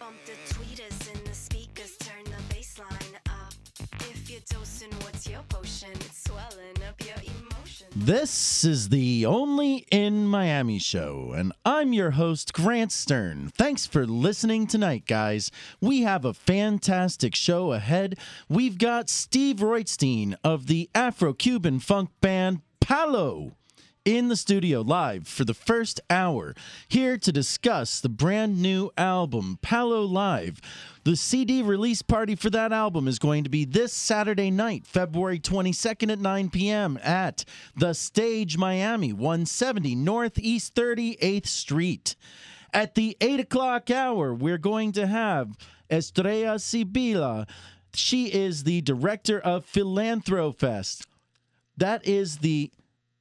Bump the tweeters the speakers, turn the baseline up. If you're dosing, what's your potion? It's swelling up your emotions. This is the Only in Miami show, and I'm your host, Grant Stern. Thanks for listening tonight, guys. We have a fantastic show ahead. We've got Steve Roitstein of the Afro Cuban funk band Palo in the studio live for the first hour, here to discuss the brand new album, Palo Live. The CD release party for that album is going to be this Saturday night, February 22nd at 9 p.m. at The Stage Miami, 170 Northeast 38th Street. At the 8 o'clock hour, we're going to have Estrella Sibila. She is the director of Philanthrofest. That is the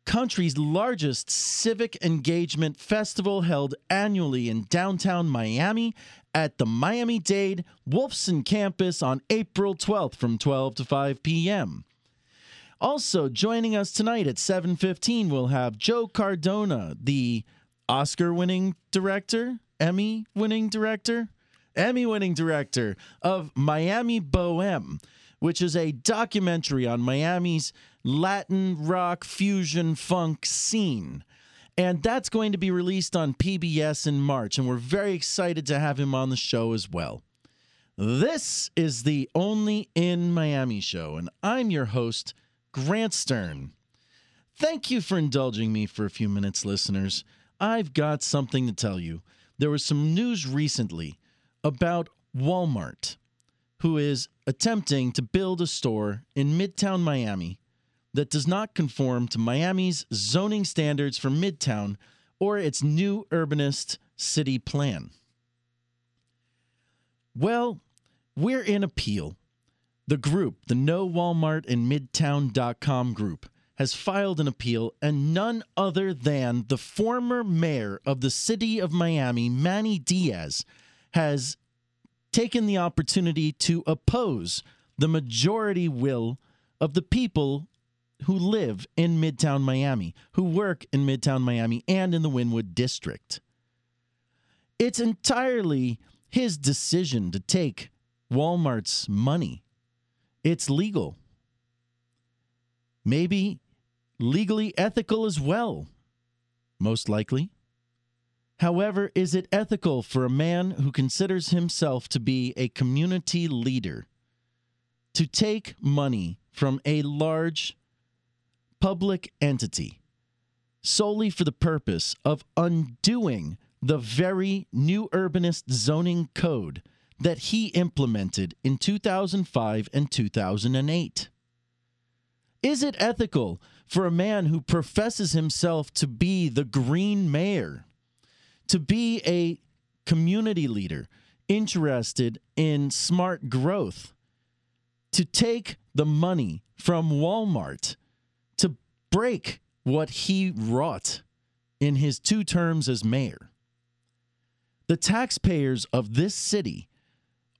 country's largest civic engagement festival held annually in downtown Miami at the Miami Dade Wolfson campus on April 12th from 12 to 5 p.m. Also joining us tonight at 7:15 we'll have Joe Cardona, the Oscar-winning director, Emmy-winning director, Emmy-winning director of Miami Bohème, which is a documentary on Miami's Latin rock fusion funk scene. And that's going to be released on PBS in March, and we're very excited to have him on the show as well. This is the Only in Miami show, and I'm your host, Grant Stern. Thank you for indulging me for a few minutes, listeners. I've got something to tell you. There was some news recently about Walmart, who is attempting to build a store in Midtown Miami that does not conform to Miami's zoning standards for Midtown or its new urbanist city plan. Well, we're in appeal. The group, the No Walmart in Midtown.com group, has filed an appeal, and none other than the former mayor of the city of Miami, Manny Diaz, has taken the opportunity to oppose the majority will of the people who live in Midtown Miami, who work in Midtown Miami and in the Wynwood district. It's entirely his decision to take Walmart's money. It's legal. Maybe legally ethical as well, most likely. However, is it ethical for a man who considers himself to be a community leader to take money from a large public entity solely for the purpose of undoing the very new urbanist zoning code that he implemented in 2005 and 2008? Is it ethical for a man who professes himself to be the green mayor, to be a community leader interested in smart growth, to take the money from Walmart to break what he wrought in his two terms as mayor? The taxpayers of this city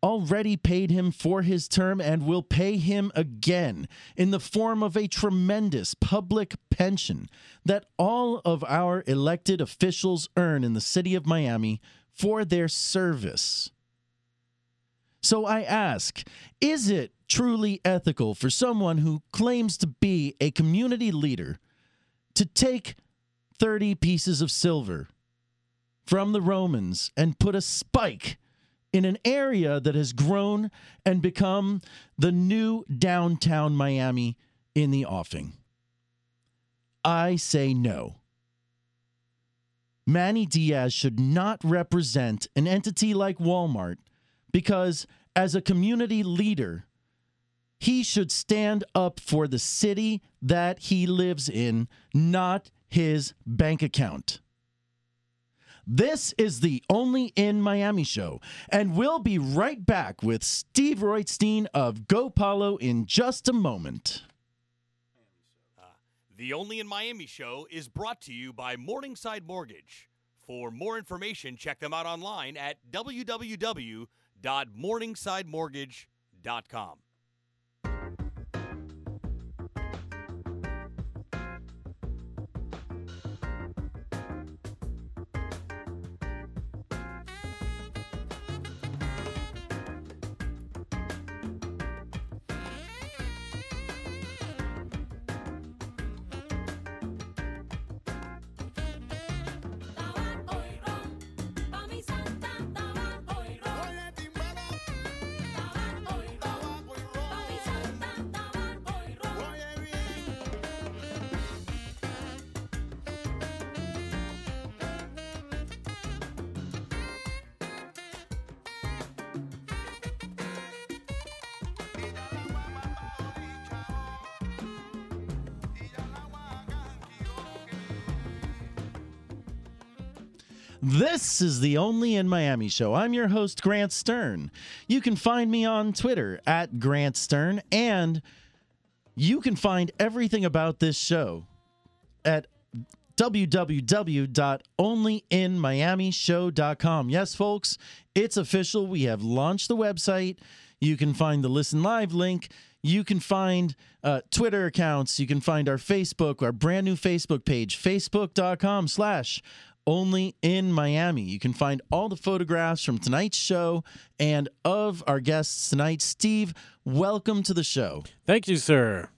already paid him for his term and will pay him again in the form of a tremendous public pension that all of our elected officials earn in the city of Miami for their service. So I ask is it truly ethical for someone who claims to be a community leader to take 30 pieces of silver from the Romans and put a spike in an area that has grown and become the new downtown Miami in the offing? I say no. Manny Diaz should not represent an entity like Walmart because, as a community leader, he should stand up for the city that he lives in, not his bank account. This is the Only in Miami show, and we'll be right back with Steve Roitstein of Go Palo in just a moment. Uh, the Only in Miami show is brought to you by Morningside Mortgage. For more information, check them out online at www.morningsidemortgage.com. This is the Only in Miami show. I'm your host, Grant Stern. You can find me on Twitter at Grant Stern, and you can find everything about this show at www.onlyinmiamishow.com. Yes, folks, it's official. We have launched the website. You can find the Listen Live link. You can find uh, Twitter accounts. You can find our Facebook, our brand new Facebook page, facebook.com slash only in Miami. You can find all the photographs from tonight's show and of our guests tonight. Steve, welcome to the show. Thank you, sir.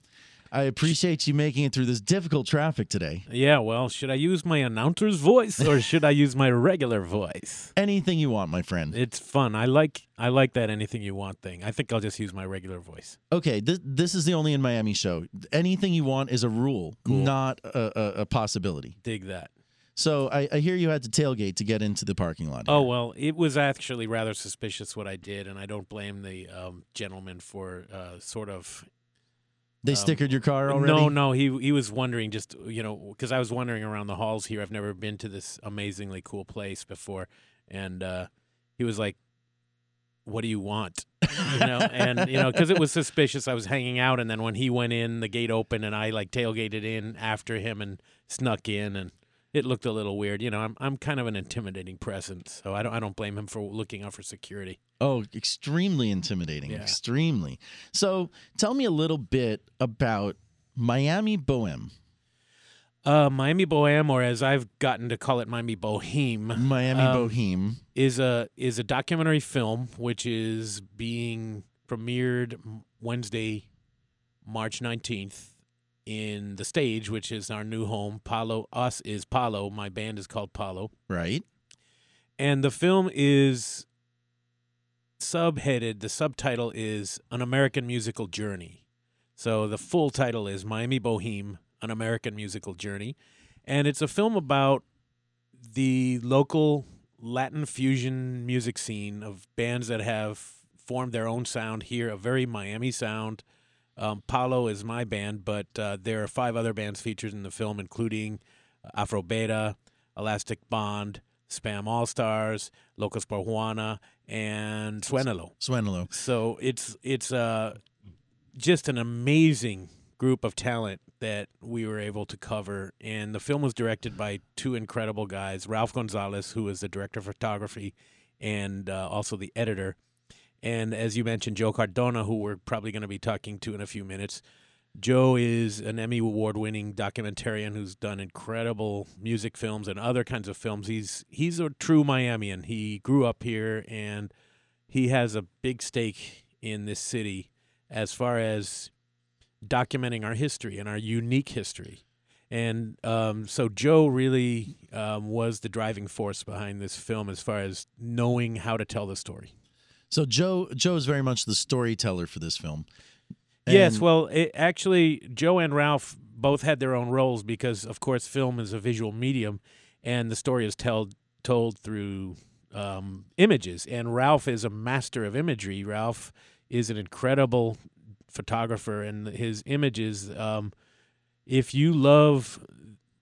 I appreciate you making it through this difficult traffic today. Yeah, well, should I use my announcer's voice or should I use my regular voice? Anything you want, my friend. It's fun. I like I like that anything you want thing. I think I'll just use my regular voice. Okay, this, this is the Only in Miami show. Anything you want is a rule, Cool. not a, a, a possibility. Dig that. So I, I hear you had to tailgate to get into the parking lot. Oh well, it was actually rather suspicious what I did, and I don't blame the um, gentleman for uh, sort of. they um, stickered your car already? No, no, he he was wondering just you know because I was wandering around the halls here. I've never been to this amazingly cool place before, and uh, he was like, "What do you want?" you know, and you know because it was suspicious. I was hanging out, and then when he went in, the gate opened, and I like tailgated in after him and snuck in, and it looked a little weird. You know, I'm I'm kind of an intimidating presence, so I don't I don't blame him for looking out for security. Oh, extremely intimidating. Yeah. Extremely. So tell me a little bit about Miami Bohem. Uh, Miami Bohem, or as I've gotten to call it, Miami Bohem. Miami Um, Boheme. is a is a documentary film which is being premiered Wednesday, March nineteenth, in the stage, which is our new home. Palo, us is Palo. My band is called Palo, Right? and the film is subheaded. The subtitle is "An American Musical Journey." So the full title is Miami Boheme: An American Musical Journey, and it's a film about the local Latin fusion music scene of bands that have formed their own sound here, a very Miami sound. Um, Palo is my band, but uh, there are five other bands featured in the film, including Afro Beta, Elastic Bond, Spam All Stars, Locos por Juana, and Suenalo. Swenelo. So it's it's uh, just an amazing group of talent that we were able to cover. And the film was directed by two incredible guys, Ralph Gonzalez, who is the director of photography and uh, also the editor. And as you mentioned, Joe Cardona, who we're probably going to be talking to in a few minutes. Joe is an Emmy Award winning documentarian who's done incredible music films and other kinds of films. He's he's a true Miamian. He grew up here and he has a big stake in this city as far as documenting our history and our unique history. And um, so Joe really um, was the driving force behind this film as far as knowing how to tell the story. So Joe Joe is very much the storyteller for this film. yes, well, it, actually, Joe and Ralph both had their own roles because, of course, film is a visual medium, and the story is told told through um, images. And Ralph is a master of imagery. Ralph is an incredible photographer, and his images. Um, if you love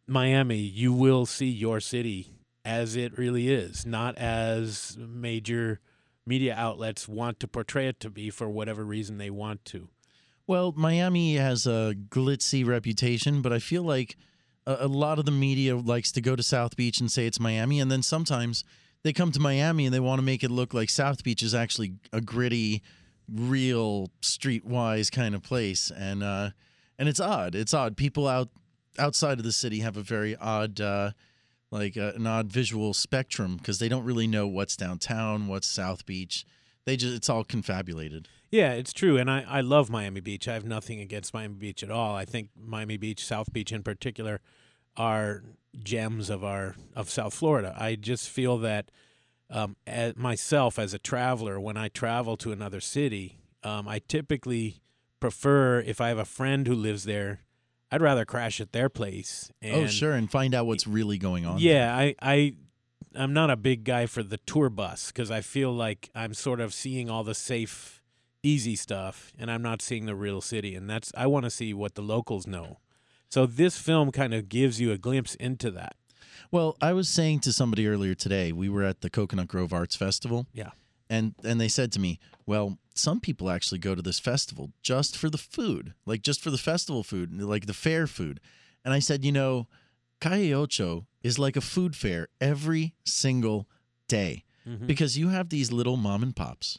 Miami, you will see your city as it really is, not as major media outlets want to portray it to be for whatever reason they want to. Well, Miami has a glitzy reputation, but I feel like a, a lot of the media likes to go to South Beach and say it's Miami, and then sometimes they come to Miami and they want to make it look like South Beach is actually a gritty, real streetwise kind of place, and uh, and it's odd. It's odd. People out outside of the city have a very odd. Uh, like an odd visual spectrum because they don't really know what's downtown, what's South Beach. They just it's all confabulated. Yeah, it's true, and I, I love Miami Beach. I have nothing against Miami Beach at all. I think Miami Beach, South Beach in particular, are gems of our of South Florida. I just feel that um, as myself as a traveler, when I travel to another city, um, I typically prefer if I have a friend who lives there, I'd rather crash at their place. Oh, and oh, sure, and find out what's really going on. Yeah, I, I, I'm not a big guy for the tour bus because I feel like I'm sort of seeing all the safe, easy stuff, and I'm not seeing the real city. And that's I want to see what the locals know. So this film kind of gives you a glimpse into that. Well, I was saying to somebody earlier today, we were at the Coconut Grove Arts Festival. Yeah. And and they said to me, "Well, some people actually go to this festival just for the food, like just for the festival food, like the fair food." And I said, "You know, Calle Ocho is like a food fair every single day Mhm. because you have these little mom and pops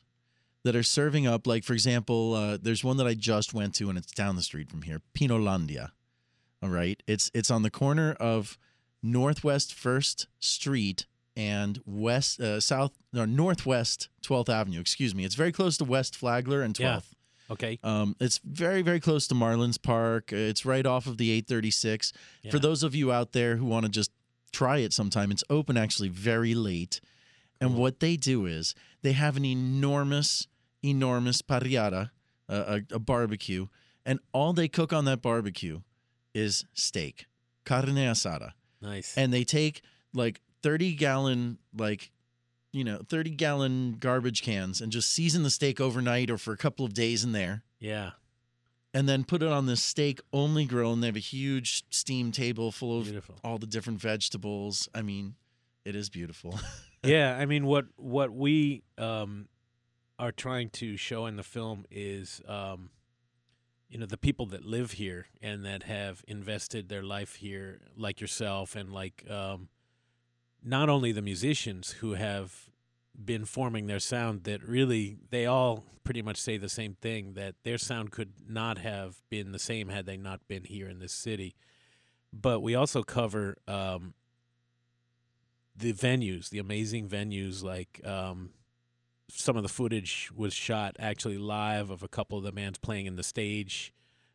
that are serving up like for example uh, there's one that i just went to and it's down the street from here pinolandia all right it's it's on the corner of northwest first street and west uh, south no, northwest 12th avenue excuse me it's very close to west flagler and 12th Yeah. Okay. um, it's very, very close to Marlins Park. It's right off of the 836. For those of you out there who want to just try it sometime, it's open actually very late. And what they do is they have an enormous, enormous parrillada, uh, a, a barbecue, and all they cook on that barbecue is steak, carne asada Nice. and they take like 30 gallon like you know 30 gallon garbage cans and just season the steak overnight or for a couple of days in there yeah. and then put it on this steak only grill and they have a huge steam table full of Beautiful. all the different vegetables i mean it is beautiful yeah, I mean what what we um, are trying to show in the film is um, you know the people that live here and that have invested their life here, like yourself, and like um, not only the musicians who have been forming their sound that really they all pretty much say the same thing that their sound could not have been the same had they not been here in this city but we also cover um, the venues, the amazing venues. Like um, some of the footage was shot actually live of a couple of the bands playing in the stage.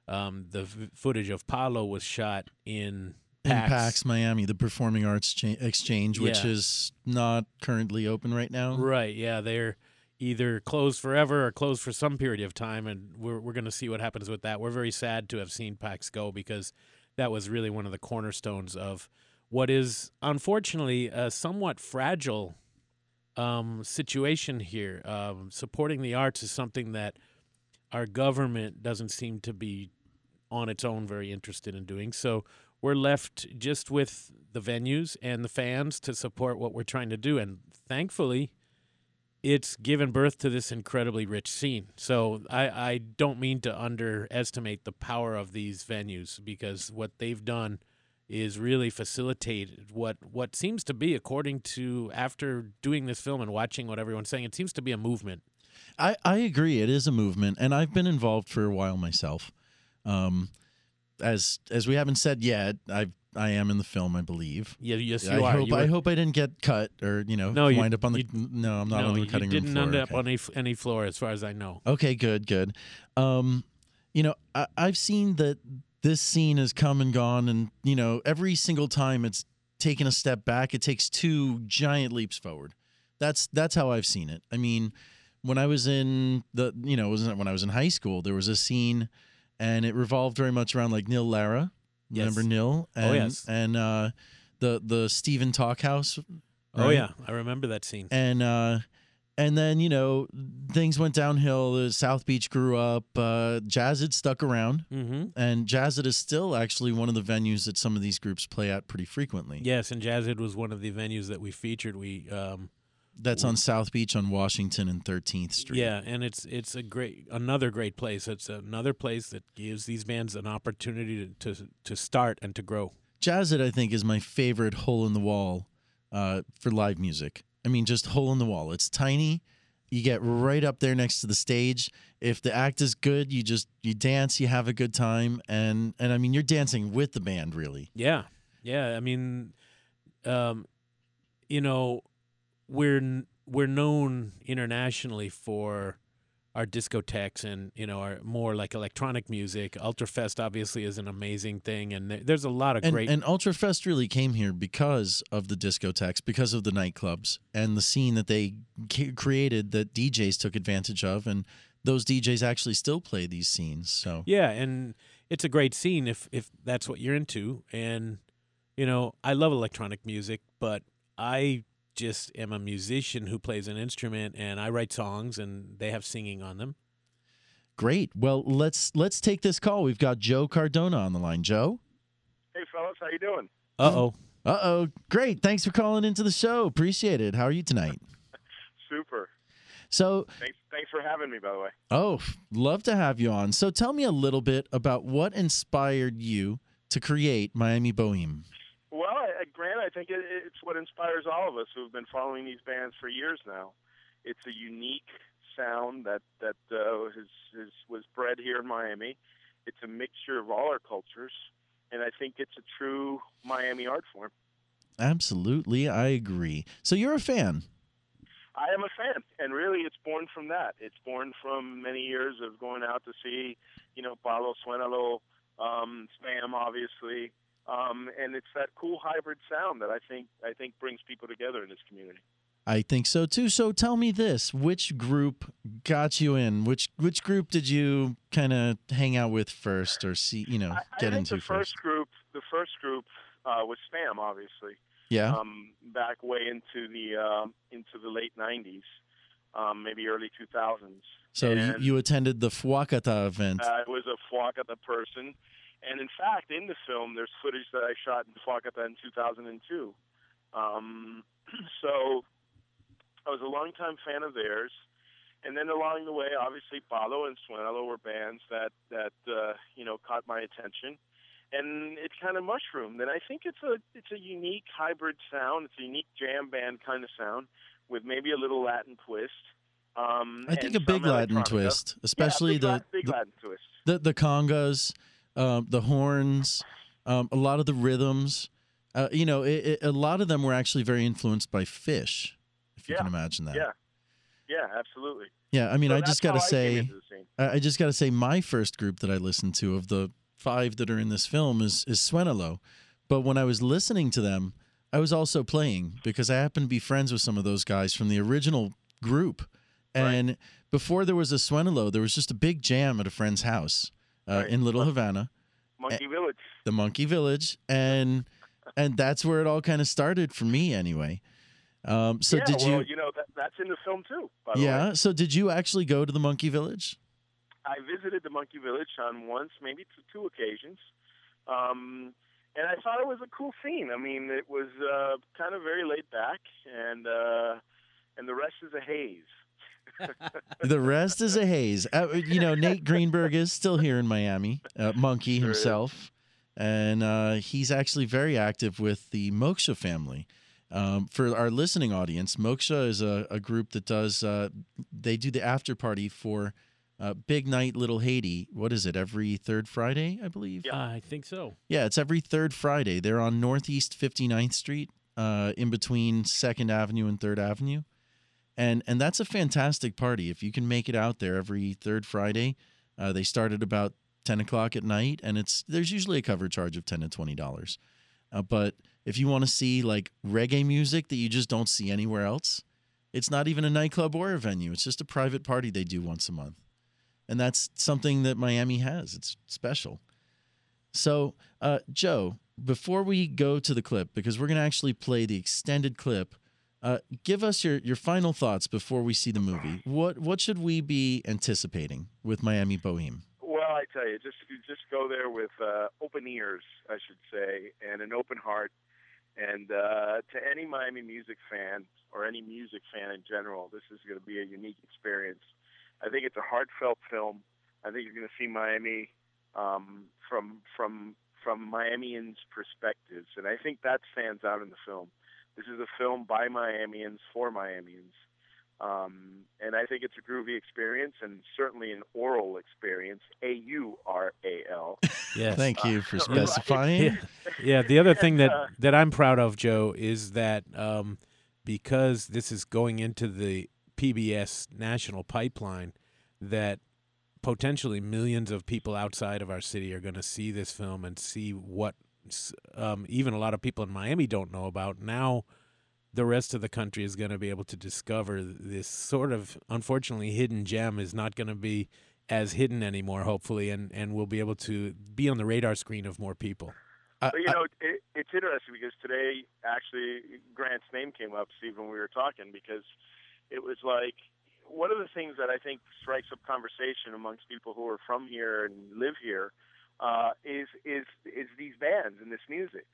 Um, the v- footage of Palo was shot in in PAX. pax miami the performing arts Cha- exchange which Yeah. is not currently open right now Right. Yeah, they're either closed forever or closed for some period of time, and we're we're going to see what happens with that. We're very sad to have seen PAX go because that was really one of the cornerstones of what is unfortunately a somewhat fragile um, situation here. Um, supporting the arts is something that our government doesn't seem to be on its own very interested in doing. So we're left just with the venues and the fans to support what we're trying to do. And thankfully, it's given birth to this incredibly rich scene. So I, I don't mean to underestimate the power of these venues because what they've done is really facilitated what what seems to be according to after doing this film and watching what everyone's saying it seems to be a movement I, I agree. It is a movement, and I've been involved for a while myself. Um, as as we haven't said yet, I I am in the film, I believe. yeah yes I you are hope You I were- hope I didn't get cut or you know No, you- wind up on the. you- no, I'm not no, on the cutting. you cutting didn't end up okay. on any, any floor as far as i know Okay, good, good. Um, you know, I, I've seen that this scene has come and gone, and you know, every single time it's taken a step back, it takes two giant leaps forward. That's that's how I've seen it. I mean, when I was in the, you know, wasn't when I was in high school, there was a scene, and it revolved very much around like Nil Lara. Remember Yes. Nil? Oh, And, yes. And uh, the the Stephen Talkhouse. oh yeah i remember that scene and uh and then you know things went downhill Uh, south beach grew up uh jazz had stuck around mm-hmm. and jazz is still actually one of the venues that some of these groups play at pretty frequently yes and Jazid was one of the venues that we featured we um that's on south beach on washington and 13th street. Yeah, and it's it's a great another great place. It's another place that gives these bands an opportunity to to, to start and to grow. jazz It i think is my favorite hole in the wall uh for live music. I mean just hole in the wall. It's tiny. You get right up there next to the stage. If the act is good you just you dance you have a good time and and i mean you're dancing with the band really. Yeah, yeah. I mean, um, you know, we're we're known internationally for our discotheques and you know our more like electronic music. Ultrafest obviously is an amazing thing, and there's a lot of and, great. and Ultrafest really came here because of the discotheques, because of the nightclubs, and the scene that they created that DJs took advantage of, and those DJs actually still play these scenes. So Yeah, and it's a great scene if if that's what you're into. And you know, I love electronic music, but I just am a musician who plays an instrument and I write songs and they have singing on them. great. Well, let's let's take this call. We've got Joe Cardona on the line. Joe, Hey fellas, how you doing? Uh oh. Uh oh. Great. Thanks for calling into the show. Appreciate it. How are you tonight? Super. So, Thanks, thanks for having me, by the way. oh, love to have you on. So, tell me a little bit about what inspired you to create Miami Boheme. Well, I, think it, it's what inspires all of us who've been following these bands for years now. It's a unique sound that that uh, has, has was bred here in Miami. It's a mixture of all our cultures, and I think it's a true Miami art form. Absolutely. I agree. So, you're a fan. I am a fan, and really, it's born from that. It's born from many years of going out to see, you know, Palo Suenalo, um, Spam, obviously, um, and it's that cool hybrid sound that I think I think brings people together in this community. I think so too. So tell me this: which group got you in? Which which group did you kind of hang out with first, or see, you know, I, I get think into the first group, the first group uh, was Spam, obviously. Yeah. um, back way into the um into the late '90s, um, maybe early 2000s. so you, and- you attended the Fuacata event. I was a Fuacata person, and in fact, in the film, there's footage that I shot in Fuacata in 2002. Um, so I was a longtime fan of theirs, and then along the way, obviously, Palo and Suenalo were bands that that uh, you know caught my attention, and it kind of mushroomed. And I think it's a it's a unique hybrid sound. It's a unique jam band kind of sound with maybe a little Latin twist. Um, I think a big Latin twist, Yeah, especially big, the, big the Latin twist. the the congas, um, the horns, um, a lot of the rhythms. Uh, you know, it, it, a lot of them were actually very influenced by Phish, if you Yeah. can imagine that. Yeah. Yeah, absolutely. Yeah, I mean, So I just got to how I came say, into the scene. I I just got to say, my first group that I listened to of the five that are in this film is is Suenalo. But when I was listening to them, I was also playing because I happened to be friends with some of those guys from the original group. Right. And before there was a Suenalo, there was just a big jam at a friend's house uh, Right. in Little Havana, Monkey Village. the Monkey Village, and and that's where it all kind of started for me, anyway. Um, so yeah, did well, you? you know that that's in the film too. By the Yeah. So did you actually go to the Monkey Village? I visited the Monkey Village on once, maybe two, two occasions, um, and I thought it was a cool scene. I mean, it was uh, kind of very laid back, and uh, and the rest is a haze. The rest is a haze. Uh, you know, Nate Greenberg is still here in Miami, uh, Monkey Sure is. himself, and uh, he's actually very active with the Moksha family. Um, for our listening audience, Moksha is a, a group that does. Uh, they do the after party for uh, Big Night Little Haiti. What is it? Every third Friday, I believe. Yeah. I think so. Yeah, it's every third Friday. They're on Northeast 59th Street, uh, in between Second Avenue and Third Avenue, and and that's a fantastic party. If you can make it out there every third Friday, uh, they start at about 10 o'clock at night, and it's there's usually a cover charge of 10 to 20 dollars. Uh, but if you want to see like reggae music that you just don't see anywhere else, it's not even a nightclub or a venue. It's just a private party they do once a month, and that's something that Miami has. It's special. So, uh, Joe, before we go to the clip, because we're going to actually play the extended clip, uh, give us your, your final thoughts before we see the movie. What what should we be anticipating with Miami Boheme? Well, I tell you, just just go there with uh, open ears, I should say, and an open heart. And uh, to any Miami music fan or any music fan in general, this is going to be a unique experience. I think it's a heartfelt film. I think you're going to see Miami um, from from from Miamians' perspectives, and I think that stands out in the film. This is a film by Miamians for Miamians. Um, and I think it's a groovy experience and certainly an oral experience. A U R A L. Yes. Thank you for Right. specifying. Yeah. Yeah, the other thing that, uh, that I'm proud of, Joe, is that um, because this is going into the PBS national pipeline, that potentially millions of people outside of our city are going to see this film and see what s- um, even a lot of people in Miami don't know about. Now, the rest of the country is going to be able to discover this sort of unfortunately hidden gem is not going to be as hidden anymore, hopefully, and, and we'll be able to be on the radar screen of more people. I- But you I- know, it, it's interesting because today actually Grant's name came up, Steve, when we were talking because it was like one of the things that I think strikes up conversation amongst people who are from here and live here uh, is is is these bands and this music.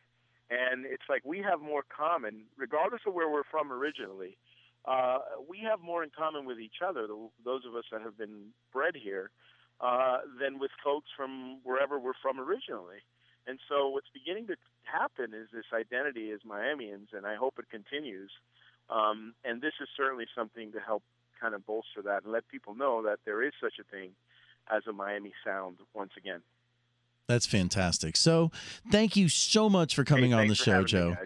and it's like we have more common, regardless of where we're from originally. Uh, we have more in common with each other, the, those of us that have been bred here, uh, than with folks from wherever we're from originally. And so what's beginning to happen is this identity as Miamians, and I hope it continues. Um, and this is certainly something to help kind of bolster that and let people know that there is such a thing as a Miami sound once again. That's fantastic. So, thank you so much for coming Hey, on the show, having me, Joe.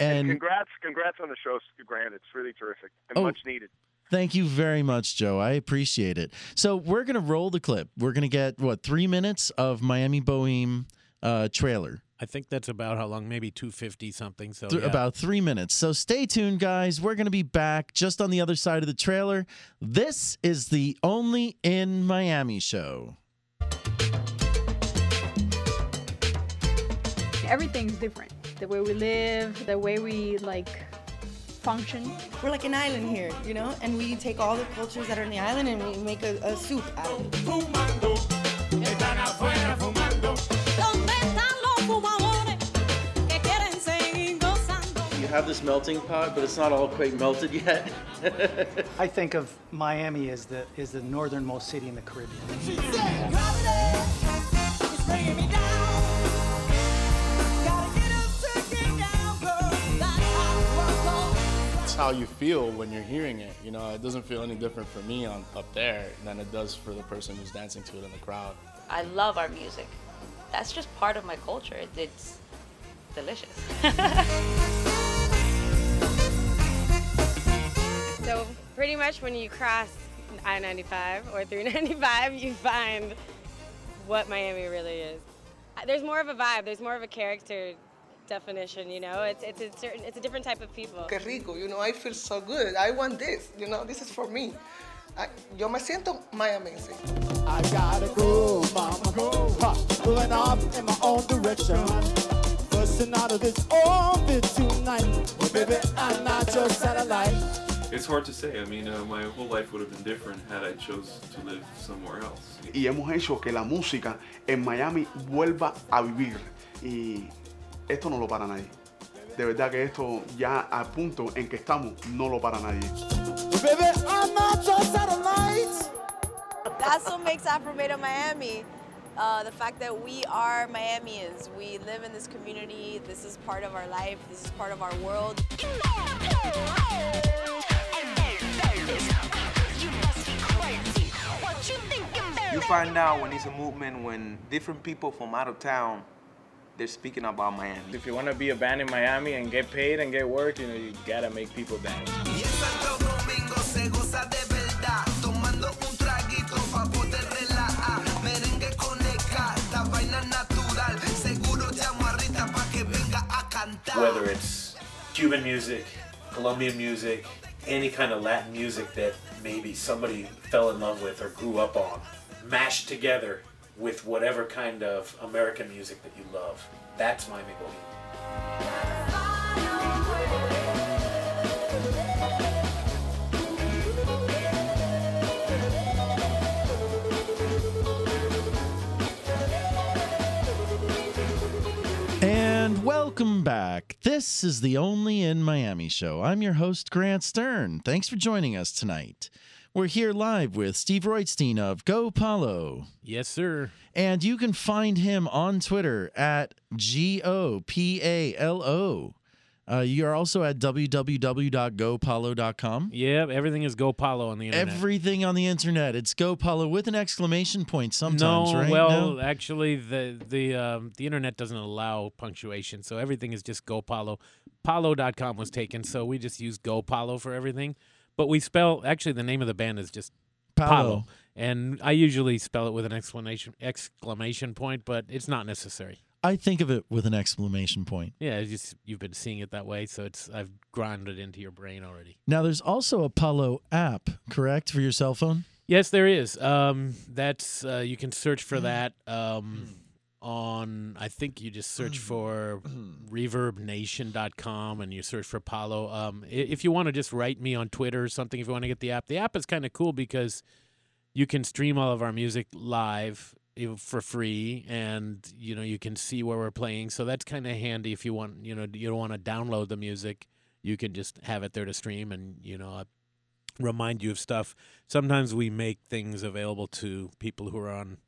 And, And congrats, congrats on the show, Grant. It's really terrific and Oh. much needed. thank you very much, Joe. I appreciate it. So, we're going to roll the clip. We're going to get, what, three minutes of Miami Boheme uh, trailer. I think that's about how long, maybe 250 something. So Th- yeah. About three minutes. So stay tuned, guys. We're going to be back just on the other side of the trailer. This is the Only in Miami show. Everything's different. The way we live, the way we like function. We're like an island here, you know, and we take all the cultures that are in the island and we make a, a soup out of it. ¿Dónde están los fumadores que quieren seguir gozando? You have this melting pot, but it's not all quite melted yet. I think of Miami as the is the northernmost city in the Caribbean. How you feel when you're hearing it. You know, it doesn't feel any different for me on up there than it does for the person who's dancing to it in the crowd. I love our music. That's just part of my culture. It, it's delicious. So pretty much when you cross I-95 or 395, you find what Miami really is. There's more of a vibe. There's more of a character definition. You know, it's it's a certain it's a different type of people. Qué rico, you know, I feel so good. I want this, you know, this is for me. I, yo me siento miamense. I gotta go, mama, go. Pulling off in my own direction. Busting out of this orbit tonight. Baby, I'm not your satellite. It's hard to say. I mean, uh, my whole life would have been different had I chose to live somewhere else. y hemos hecho que la música en Miami vuelva a vivir y esto no lo para nadie. De verdad que esto ya al punto en que estamos no lo para nadie. Baby, I'm not your satellite. That's what makes Afro Miami. Uh, the fact that we are Miamians. We live in this community. This is part of our life. This is part of our world. You find out when it's a movement when different people from out of town they're speaking about Miami. If you want to be a band in Miami and get paid and get work, you know, you gotta make people dance. se goza de verdad, tomando un traguito pa' poder relajar. Merengue con esta vaina natural. Seguro llamo a Rita pa' que venga a cantar. whether it's Cuban music, Colombian music, any kind of Latin music that maybe somebody fell in love with or grew up on, mashed together with whatever kind of American music that you love. That's Miami Bohemian. And welcome back. This is the Only in Miami show. I'm your host, Grant Stern. Thanks for joining us tonight. We're here live with Steve Roitstein of Go Palo. Yes, sir. And you can find him on Twitter at G O P A L O. Uh, you are also at www.gopalo.com. Yeah, everything is Go Palo on the internet. Everything on the internet. It's Go Palo with an exclamation point sometimes, no, right? well, No? actually, the the um, the internet doesn't allow punctuation, so everything is just Go Palo. Palo.com was taken, so we just use Go Palo for everything. But we spell actually the name of the band is just Palo. and I usually spell it with an exclamation exclamation point, but it's not necessary. I think of it with an exclamation point. Yeah, it's just you've been seeing it that way, so it's I've grounded it into your brain already. Now, there's also a Palo app, correct, for your cell phone? Yes, there is. Um, that's uh, you can search for that um, on. I think you just search for ReverbNation.com and you search for Palo. Um, if you want to just write me on Twitter or something, if you want to get the app, the app is kind of cool because you can stream all of our music live for free, and you know you can see where we're playing. So that's kind of handy if you want. You know, you don't want to download the music. You can just have it there to stream, and you know, uh, remind you of stuff. Sometimes we make things available to people who are on,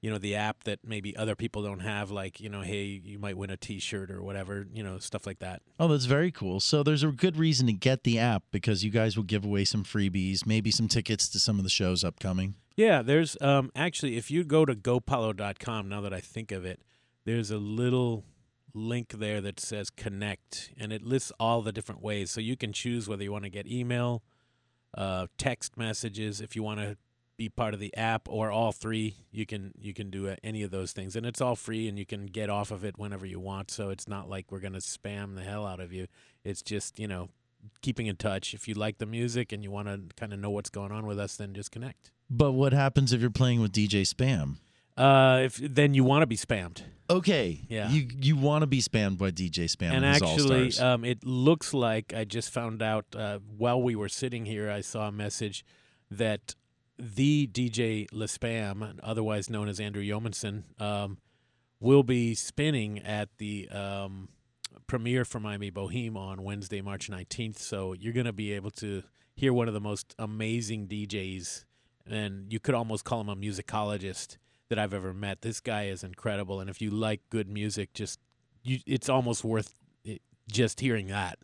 you know, the app that maybe other people don't have. Like, you know, hey, you might win a T-shirt or whatever. You know, stuff like that. Oh, that's very cool. So there's a good reason to get the app because you guys will give away some freebies, maybe some tickets to some of the shows upcoming. Yeah, there's um actually if you go to gopalo.com now that I think of it, there's a little link there that says connect and it lists all the different ways so you can choose whether you want to get email, uh text messages if you want to be part of the app or all three, you can you can do any of those things and it's all free and you can get off of it whenever you want so it's not like we're going to spam the hell out of you. It's just, you know, keeping in touch. If you like the music and you want to kind of know what's going on with us then just connect. But what happens if you're playing with DJ Spam? Uh, if then you want to be spammed. Okay. Yeah. You you want to be spammed by DJ Spam and actually, um, it looks like I just found out uh, while we were sitting here. I saw a message that the DJ LeSpam, otherwise known as Andrew Yeomans, um, will be spinning at the um, premiere for Miami Boheme on Wednesday, March 19th. So you're going to be able to hear one of the most amazing DJs, and you could almost call him a musicologist that I've ever met. This guy is incredible, and if you like good music, just you, it's almost worth it, just hearing that.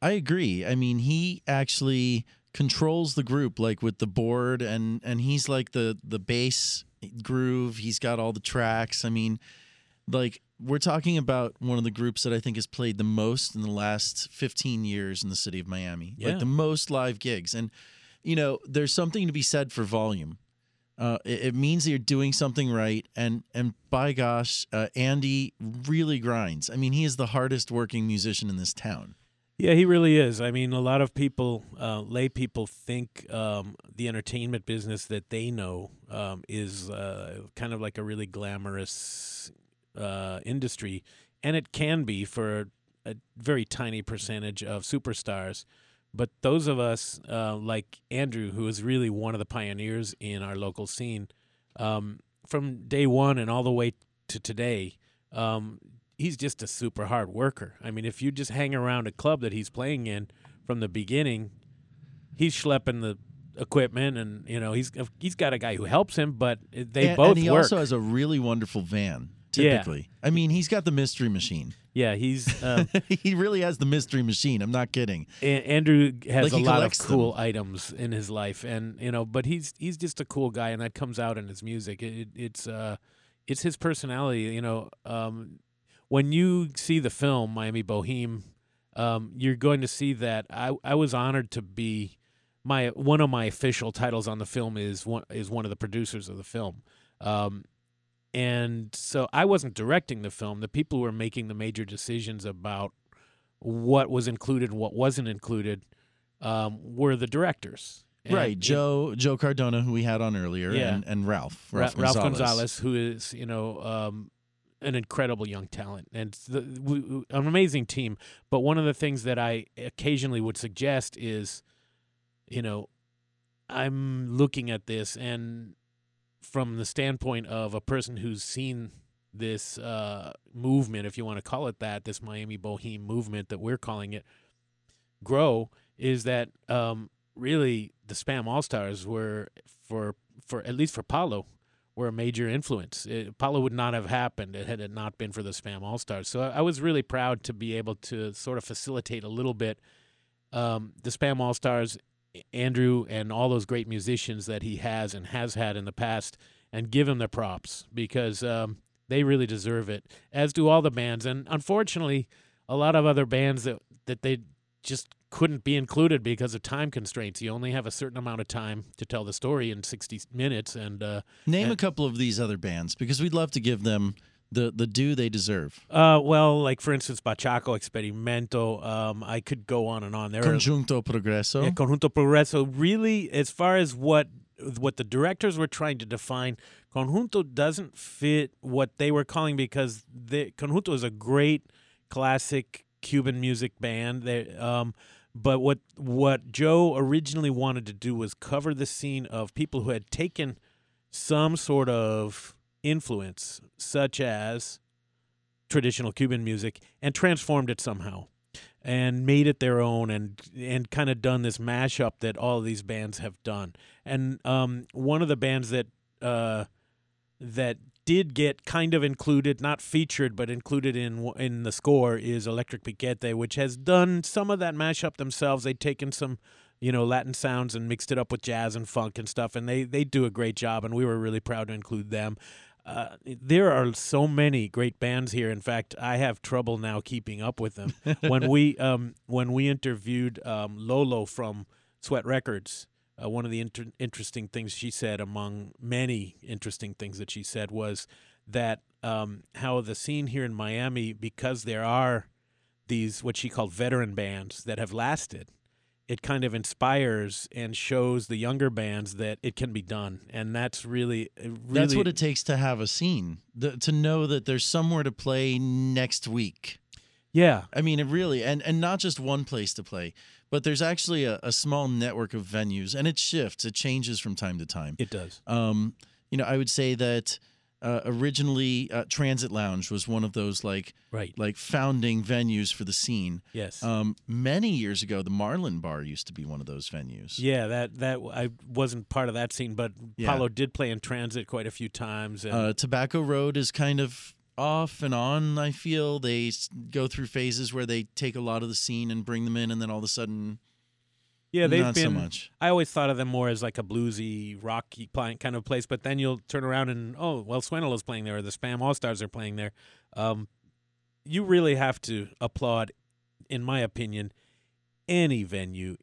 I agree. I mean, he actually controls the group like with the board and and he's like the the bass groove. He's got all the tracks. I mean, like we're talking about one of the groups that I think has played the most in the last 15 years in the city of Miami. Yeah. Like the most live gigs. And you know, there's something to be said for volume. Uh, it, it means that you're doing something right, and and by gosh, uh, Andy really grinds. I mean, he is the hardest working musician in this town. Yeah, he really is. I mean, a lot of people, uh, lay people, think um, the entertainment business that they know um, is uh, kind of like a really glamorous uh, industry, and it can be for a very tiny percentage of superstars. But those of us, uh, like Andrew, who is really one of the pioneers in our local scene, um, from day one and all the way to today, um, he's just a super hard worker. I mean, if you just hang around a club that he's playing in from the beginning, he's schlepping the equipment, and you know he's he's got a guy who helps him, but they and, both and he work. also has a really wonderful van. Yeah. Typically, I mean, he's got the mystery machine. yeah, he's um, he really has the mystery machine. I'm not kidding. Andrew has Like a lot of collects them. cool items in his life, and you know, but he's he's just a cool guy, and that comes out in his music. It, it, it's uh, it's his personality. You know, um, when you see the film Miami Boheme, um, you're going to see that I I was honored to be my one of my official titles on the film is one is one of the producers of the film. Um, and so I wasn't directing the film. The people who were making the major decisions about what was included and what wasn't included um, were the directors. And right, it- Joe Joe Cardona, who we had on earlier, Yeah. and, and Ralph Ra- Ralph, Ralph Gonzalez. Gonzalez, who is you know um, an incredible young talent and the, we, we- an amazing team. But one of the things that I occasionally would suggest is, you know, I'm looking at this and from the standpoint of a person who's seen this uh, movement, if you want to call it that, this Miami Boheme movement that we're calling it, grow, is that um, really the Spam All Stars were for for at least for Palo were a major influence. It, Palo would not have happened had it not been for the Spam All Stars. So I, I was really proud to be able to sort of facilitate a little bit um, the Spam All Stars, Andrew, and all those great musicians that he has and has had in the past, and give him the props because um, they really deserve it, as do all the bands. And unfortunately, a lot of other bands that that they just couldn't be included because of time constraints. You only have a certain amount of time to tell the story in 60 minutes, and uh, Name and- a couple of these other bands because we'd love to give them the the due they deserve. Uh, well, like for instance, Bachaco Experimento. Um, I could go on and on. There are- Conjunto Progreso. Yeah, Conjunto Progreso. Really, as far as what what the directors were trying to define, Conjunto doesn't fit what they were calling because the Conjunto is a great classic Cuban music band. They, um, but what what Joe originally wanted to do was cover the scene of people who had taken some sort of influence, such as traditional Cuban music, and transformed it somehow and made it their own and and kind of done this mashup that all these bands have done. And um, one of the bands that uh, that did get kind of included, not featured, but included in in the score is Electric Piquete, which has done some of that mashup themselves. They've taken some, you know, Latin sounds and mixed it up with jazz and funk and stuff, and they they do a great job, and we were really proud to include them. Uh, there are so many great bands here. In fact, I have trouble now keeping up with them. when we um, when we interviewed um, Lolo from Sweat Records, uh, one of the inter- interesting things she said, among many interesting things that she said, was that um, how the scene here in Miami, because there are these what she called veteran bands that have lasted, it kind of inspires and shows the younger bands that it can be done, and that's really, really That's what it takes to have a scene. The, to know that there's somewhere to play next week. Yeah. I mean, it really, and, and not just one place to play, but there's actually a, a small network of venues, and it shifts, it changes from time to time. It does. Um, you know, I would say that uh, originally uh, Transit Lounge was one of those like right. like founding venues for the scene. Yes. Um, many years ago, the Marlin Bar used to be one of those venues. Yeah, that that I wasn't part of that scene, but Yeah. Palo did play in transit quite a few times. And Uh, Tobacco Road is kind of off and on. I feel they go through phases where they take a lot of the scene and bring them in, and then all of a sudden, yeah, they've not been. so much. I always thought of them more as like a bluesy, rocky kind of place. But then you'll turn around and oh, well, Swindle is playing there, or the Spam All Stars are playing there. Um, you really have to applaud, in my opinion, any venue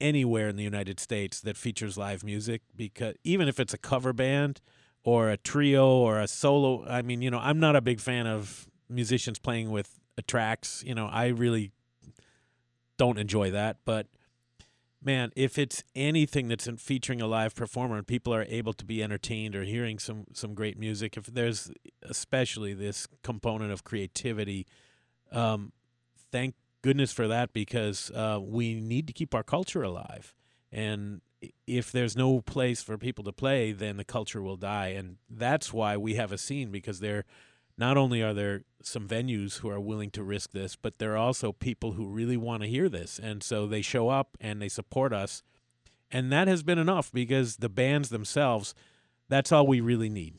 anywhere in the United States that features live music because even if it's a cover band or a trio or a solo I mean, you know, I'm not a big fan of musicians playing with uh, tracks, you know, I really don't enjoy that, but man, if it's anything that's featuring a live performer and people are able to be entertained or hearing some some great music, if there's especially this component of creativity, um, thank goodness for that because uh, we need to keep our culture alive. And if there's no place for people to play, then the culture will die. And that's why we have a scene because there, not only are there some venues who are willing to risk this, but there are also people who really want to hear this. And so they show up and they support us. And that has been enough because the bands themselves, that's all we really need.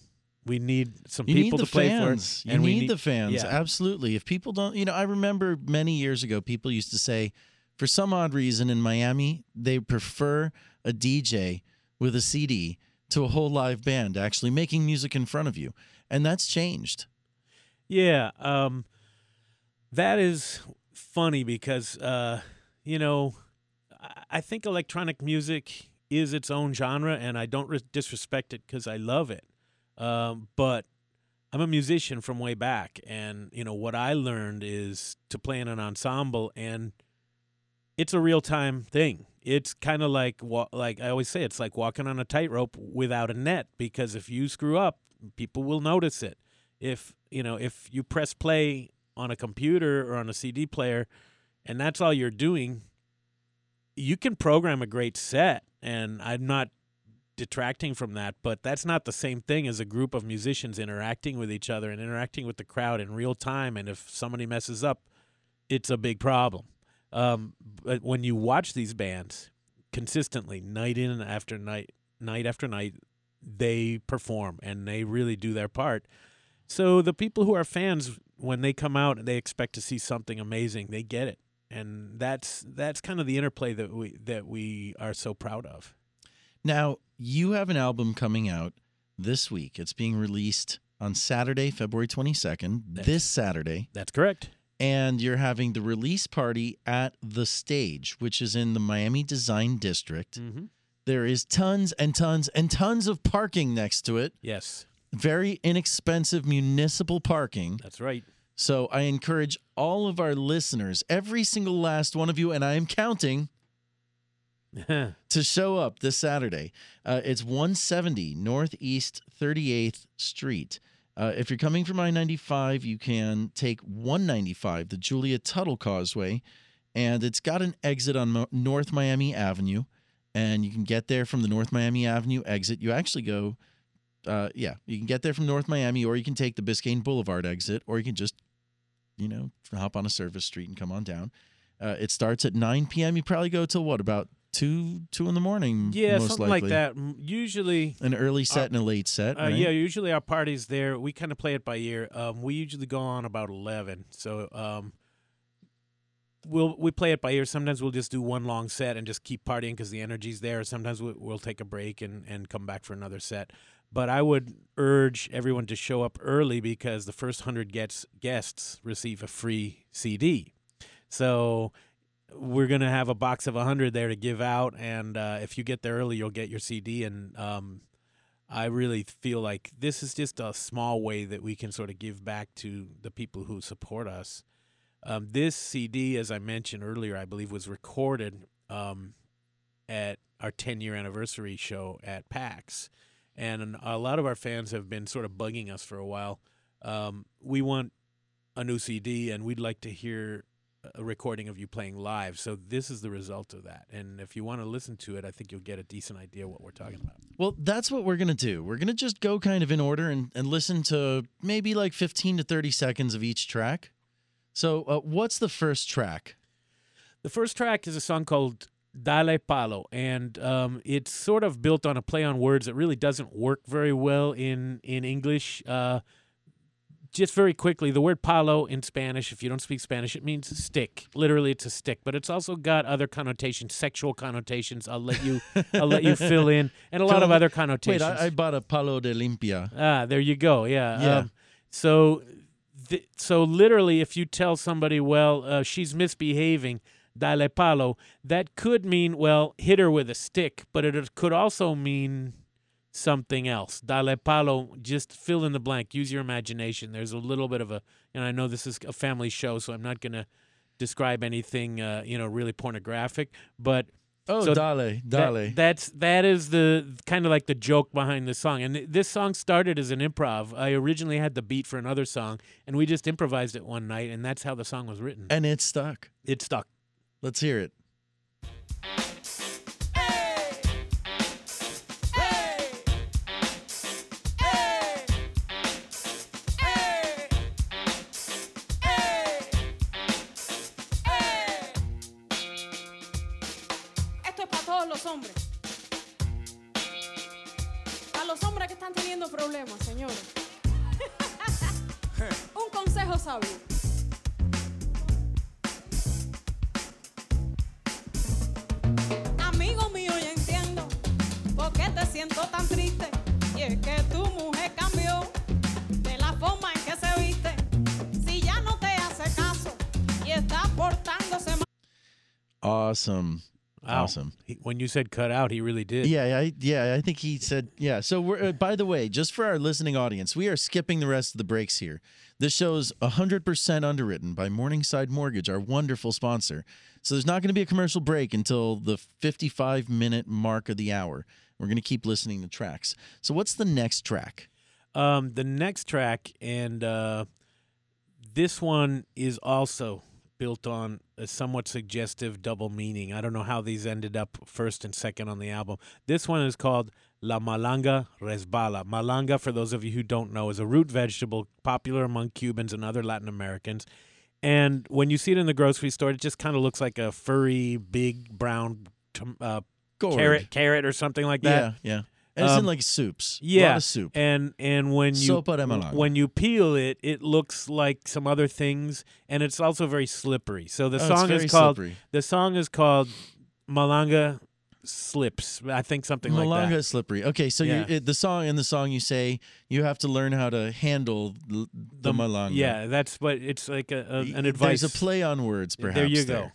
We need some you people need the to play fans. for it. You and we need, the fans. Yeah. Absolutely. If people don't, you know, I remember many years ago, people used to say, for some odd reason in Miami, they prefer a DJ with a CD to a whole live band actually making music in front of you, and that's changed. Yeah, um, that is funny because uh, you know I- think electronic music is its own genre, and I don't re- disrespect it because I love it. Um, but I'm a musician from way back, and you know what I learned is to play in an ensemble, and it's a real time thing. It's kind of like like I always say, it's like walking on a tightrope without a net because if you screw up, people will notice it. If you know if you press play on a computer or on a CD player, and that's all you're doing, you can program a great set, and I'm not detracting from that, but that's not the same thing as a group of musicians interacting with each other and interacting with the crowd in real time. And if somebody messes up, it's a big problem. Um, but when you watch these bands consistently, night in and after night, night after night, they perform and they really do their part. So the people who are fans, when they come out and they expect to see something amazing, they get it, and that's that's kind of the interplay that we that we are so proud of. Now, you have an album coming out this week. It's being released on Saturday, February 22nd, this Saturday. That's correct. And you're having the release party at The Stage, which is in the Miami Design District. Mm-hmm. There is tons and tons and tons of parking next to it. Yes. Very inexpensive municipal parking. That's right. So I encourage all of our listeners, every single last one of you, and I am counting, to show up this Saturday. Uh, it's 170 Northeast 38th Street. Uh, if you're coming from I 95, you can take 195, the Julia Tuttle Causeway, and it's got an exit on Mo- North Miami Avenue. And you can get there from the North Miami Avenue exit. You actually go uh, yeah, you can get there from North Miami, or you can take the Biscayne Boulevard exit, or you can just, you know, hop on a service street and come on down. Uh, it starts at 9 p.m. You probably go till what about two two in the morning? Yeah, something likely. like that. Usually An early set our- and a late set. Uh, right? Yeah, usually our parties there. We kind of play it by ear. Um, we usually go on about eleven. So um, we'll we play it by ear. Sometimes we'll just do one long set and just keep partying because the energy's there. Sometimes we, we'll take a break and and come back for another set. But I would urge everyone to show up early because the first hundred guests receive a free CD. So we're gonna have a box of hundred there to give out, and uh, if you get there early, you'll get your CD. And um, I really feel like this is just a small way that we can sort of give back to the people who support us. Um, this CD, as I mentioned earlier, I believe was recorded um, at our 10 year anniversary show at PAX. And a lot of our fans have been sort of bugging us for a while. Um, we want a new CD, and we'd like to hear a recording of you playing live. So this is the result of that. And if you want to listen to it, I think you'll get a decent idea what we're talking about. Well, that's what we're going to do. We're going to just go kind of in order and, and listen to maybe like 15 to 30 seconds of each track. So, uh, what's the first track? The first track is a song called Dale Palo, and um, it's sort of built on a play on words that really doesn't work very well in in English. Uh, just very quickly, the word palo in Spanish, if you don't speak Spanish, it means stick. Literally, it's a stick, but it's also got other connotations, sexual connotations. I'll let you, I'll let you fill in, and a lot of other connotations. Wait, I, I bought a palo de limpia. Ah, there you go. Yeah. Yeah. Um, so, th- so literally, if you tell somebody, well, uh, she's misbehaving, dale palo, that could mean, well, hit her with a stick, but it could also mean something else. Dale palo, just fill in the blank. Use your imagination. There's a little bit of a, and I know this is a family show, so I'm not going to describe anything, uh, you know, really pornographic, but. Oh, so dale, that- dale. that's that is the kind of like the joke behind the song. And th- this song started as an improv. I originally had the beat for another song, and we just improvised it one night, and that's how the song was written. And it stuck. It stuck. Let's hear it. Awesome. Wow. Awesome. He- when you said cut out, he really did. Yeah, I, yeah, I think he said yeah. So we're uh, by the way, just for our listening audience, we are skipping the rest of the breaks here. This show is 100% underwritten by Morningside Mortgage, our wonderful sponsor. So there's not going to be a commercial break until the 55 minute mark of the hour. We're going to keep listening to tracks. So what's the next track? Um, the next track, and uh, this one is also built on a somewhat suggestive double meaning. I don't know how these ended up first and second on the album. This one is called La Malanga Resbala. Malanga, for those of you who don't know, is a root vegetable popular among Cubans and other Latin Americans. And when you see it in the grocery store, it just kind of looks like a furry, big brown uh, carrot, carrot or something like that. Yeah, yeah. And it's in Um, like soups. Yeah, a lot of soup. And and when you when you peel it, it looks like some other things, and it's also very slippery. So the Oh, song is called slippery. the song is called Malanga Slips. I think something like that. Malanga like that. slippery. Okay, so Yeah. you it, the song in the song you say you have to learn how to handle the, the, malanga. Yeah, that's what it's like a, a, an There's advice. a play on words, perhaps. There you there. go.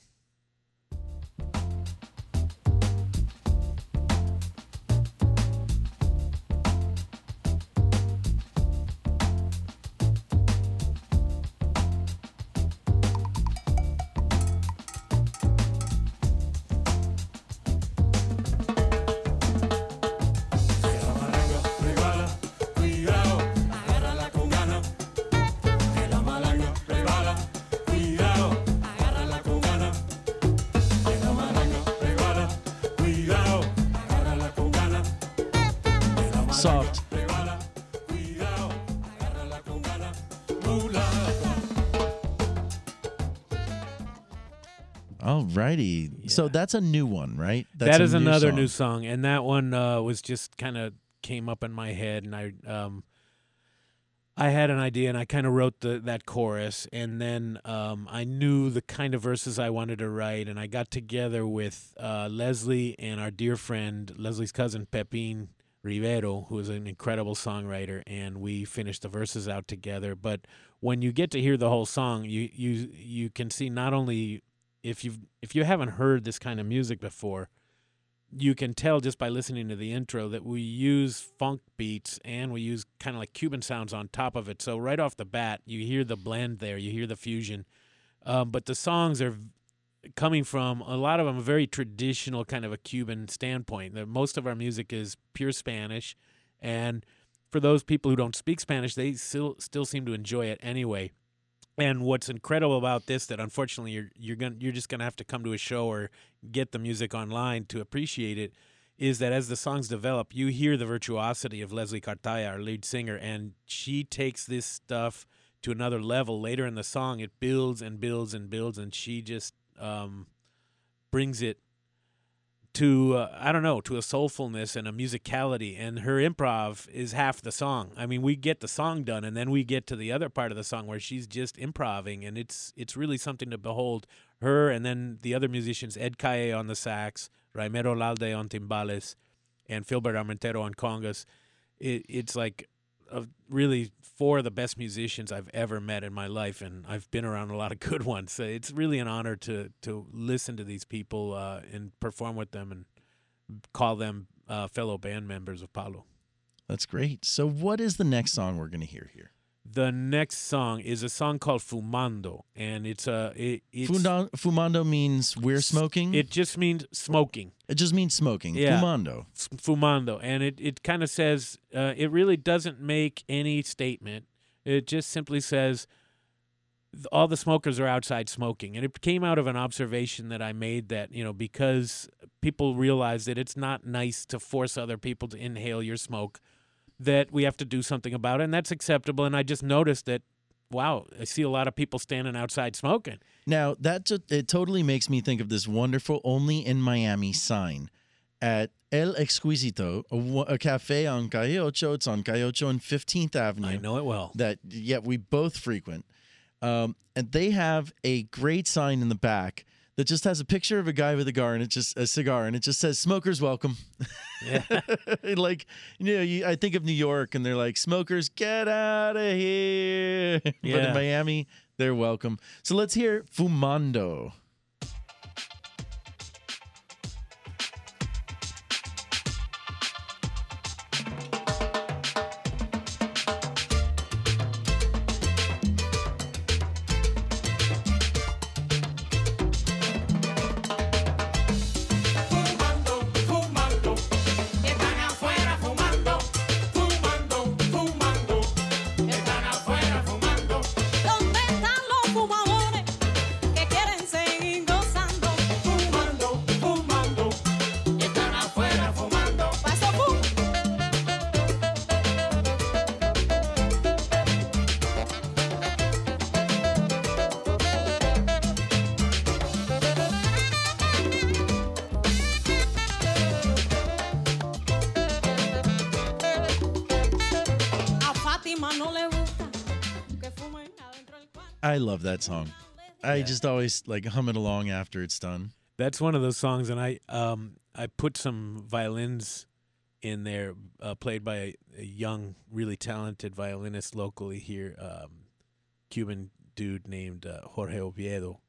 Alrighty. So that's a new one, right? That's that is another song. new song, and that one uh, was just kind of came up in my head, and I um, I had an idea, and I kind of wrote the that chorus, and then um, I knew the kind of verses I wanted to write, and I got together with uh, Leslie and our dear friend Leslie's cousin Pepin Rivero, who is an incredible songwriter, and we finished the verses out together. But when you get to hear the whole song, you you you can see not only if you if you haven't heard this kind of music before, you can tell just by listening to the intro that we use funk beats and we use kind of like Cuban sounds on top of it. So right off the bat, you hear the blend there, you hear the fusion. Um, but the songs are coming from a lot of them a very traditional kind of a Cuban standpoint. That most of our music is pure Spanish, and for those people who don't speak Spanish, they still still seem to enjoy it anyway. And what's incredible about this that unfortunately you're you're going you're just going to have to come to a show or get the music online to appreciate it is that as the songs develop, you hear the virtuosity of Leslie Cartaya, our lead singer, and she takes this stuff to another level. Later in the song, it builds and builds and builds, and she just um, brings it to uh, I don't know to a soulfulness and a musicality and her improv is half the song. I mean, we get the song done and then we get to the other part of the song where she's just improvising, and it's it's really something to behold. Her and then the other musicians Ed Calle on the sax, Raymer Olalde on timbales, and Philbert Armentero on congas. It, it's like of really four of the best musicians I've ever met in my life, and I've been around a lot of good ones. So it's really an honor to to listen to these people uh, and perform with them and call them uh, fellow band members of Palo. That's great. So what is the next song we're going to hear here? The next song is a song called Fumando, and it's a it, it's, Funda- fumando means we're smoking. It just means smoking. It just means smoking. Yeah. Fumando. S- Fumando, and it it kind of says uh, it really doesn't make any statement. It just simply says all the smokers are outside smoking, and it came out of an observation that I made that you know because people realize that it's not nice to force other people to inhale your smoke, that we have to do something about it, and that's acceptable. And I just noticed that. Wow, I see a lot of people standing outside smoking. Now that ju- it totally makes me think of this wonderful "Only in Miami" sign at El Exquisito, a, a cafe on Calle Ocho. It's on Calle Ocho and Fifteenth Avenue. I know it well. That yeah, we both frequent, um, and they have a great sign in the back that just has a picture of a guy with a cigar and it just a cigar and it just says "Smokers welcome." Yeah. like you know, you, I think of New York and they're like, "Smokers, get out of here!" but in Miami, they're welcome. So let's hear fumando, that song. I just always like hum it along after it's done. That's one of those songs, and I um I put some violins in there, uh, played by a, a young, really talented violinist locally here, um, Cuban dude named uh, Jorge Oviedo,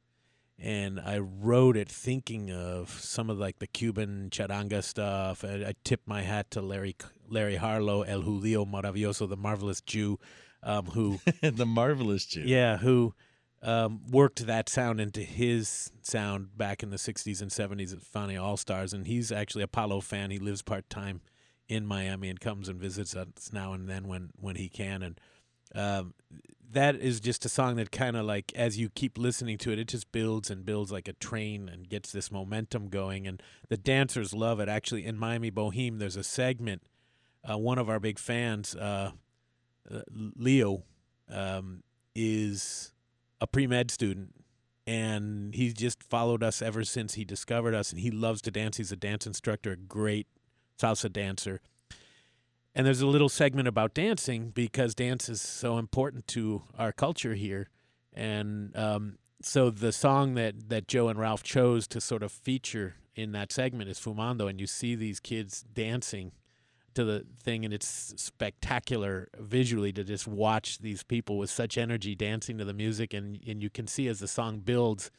and I wrote it thinking of some of like the Cuban charanga stuff. I, I tipped my hat to Larry Larry Harlow, El Judío Maravilloso, the marvelous Jew, um, who the marvelous Jew. yeah, who um, worked that sound into his sound back in the 60s and 70s at Fania All Stars. And he's actually a Palo fan. He lives part time in Miami and comes and visits us now and then when, when he can. And um, that is just a song that kind of like, as you keep listening to it, it just builds and builds like a train and gets this momentum going. And the dancers love it. Actually, in Miami Boheme, there's a segment. Uh, one of our big fans, uh, uh, Leo, um, is a pre med student and he's just followed us ever since he discovered us. And he loves to dance. He's a dance instructor, a great salsa dancer. And there's a little segment about dancing because dance is so important to our culture here. And um, so the song that, that Joe and Ralph chose to sort of feature in that segment is Fumando. And you see these kids dancing to the thing, and it's spectacular visually to just watch these people with such energy dancing to the music. And, and you can see as the song builds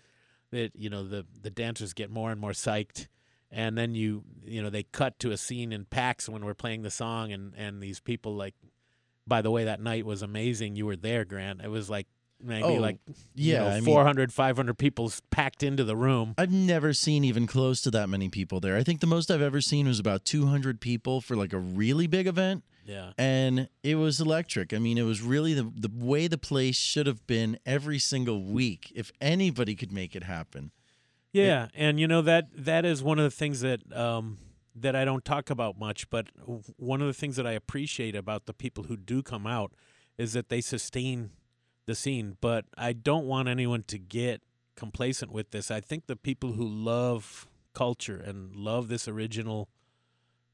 that, you know, the, the dancers get more and more psyched and then you you know they cut to a scene in PAX when we're playing the song and and these people like by the way that night was amazing you were there Grant it was like maybe Oh, like yeah, you know, I mean- 400 500 people packed into the room I've never seen even close to that many people there. I think the most I've ever seen was about 200 people for like a really big event. Yeah. And it was electric. I mean, it was really the the way the place should have been every single week if anybody could make it happen. Yeah, and you know that that is one of the things that um, that I don't talk about much, but one of the things that I appreciate about the people who do come out is that they sustain the scene. But I don't want anyone to get complacent with this. I think the people who love culture and love this original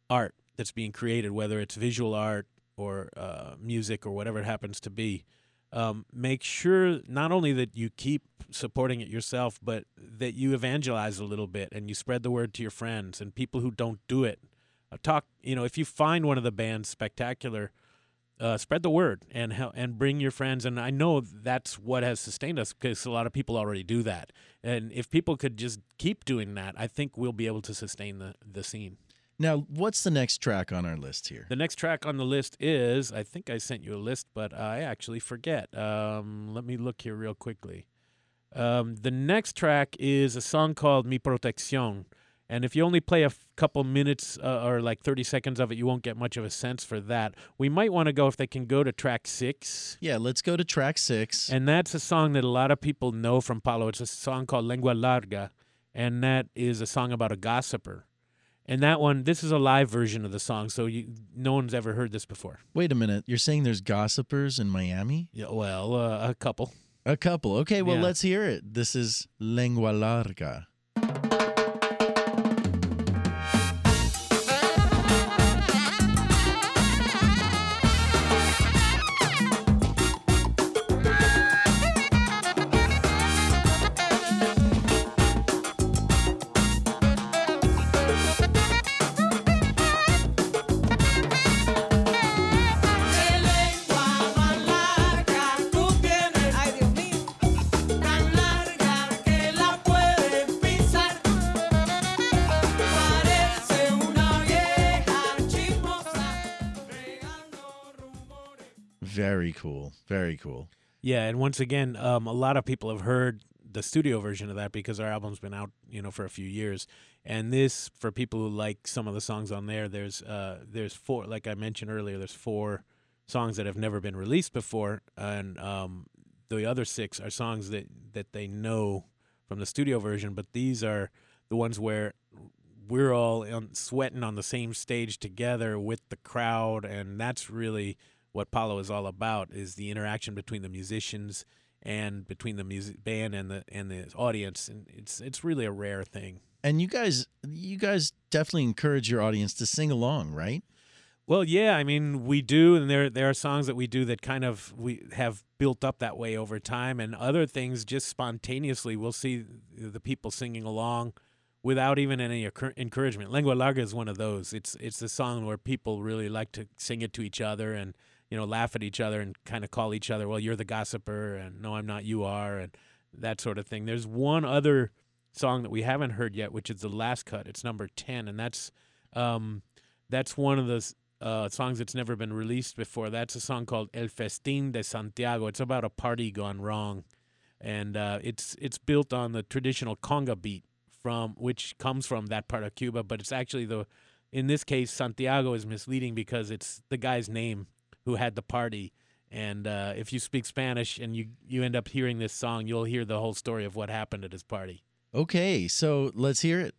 art that's being created, whether it's visual art or uh, music or whatever it happens to be, um, make sure not only that you keep supporting it yourself, but that you evangelize a little bit and you spread the word to your friends and people who don't do it. Uh, talk, you know, if you find one of the bands spectacular, uh, spread the word and hel- and bring your friends. And I know that's what has sustained us because a lot of people already do that. And if people could just keep doing that, I think we'll be able to sustain the the scene. Now, what's the next track on our list here? The next track on the list is I think I sent you a list, but I actually forget. Um, let me look here real quickly. Um, the next track is a song called Mi Protección. And if you only play a f- couple minutes uh, or like 30 seconds of it, you won't get much of a sense for that. We might want to go, if they can go to track six. Yeah, let's go to track six. And that's a song that a lot of people know from Palo. It's a song called Lengua Larga. And that is a song about a gossiper. And that one, this is a live version of the song, so you, no one's ever heard this before. Wait a minute. You're saying there's gossipers in Miami? Yeah, well, uh, a couple. A couple. Okay, well, Yeah. let's hear it. This is Lengua Larga. Very cool. Very cool. Yeah, and once again, um, a lot of people have heard the studio version of that because our album's been out, you know, for a few years. And this, for people who like some of the songs on there, there's uh, there's four, like I mentioned earlier, there's four songs that have never been released before, and um, the other six are songs that that they know from the studio version. But these are the ones where we're all sweating on the same stage together with the crowd, and that's really what Palo is all about: is the interaction between the musicians and between the music band and the and the audience, and it's it's really a rare thing. And you guys you guys definitely encourage your audience to sing along, right? Well, yeah, I mean, we do, and there there are songs that we do that kind of we have built up that way over time, and other things just spontaneously. We'll see the people singing along without even any encouragement. Lengua Larga is one of those. It's it's a song where people really like to sing it to each other and you know laugh at each other and kind of call each other, well, you're the gossiper, and no, I'm not, you are, and that sort of thing. There's one other song that we haven't heard yet, which is the last cut. It's number ten, and that's um, that's one of those uh, songs that's never been released before. That's a song called El Festín de Santiago. It's about a party gone wrong, and uh, it's it's built on the traditional conga beat from which comes from that part of Cuba, but it's actually the in this case Santiago is misleading because it's the guy's name who had the party. And uh, if you speak Spanish and you, you end up hearing this song, you'll hear the whole story of what happened at his party. Okay, so let's hear it.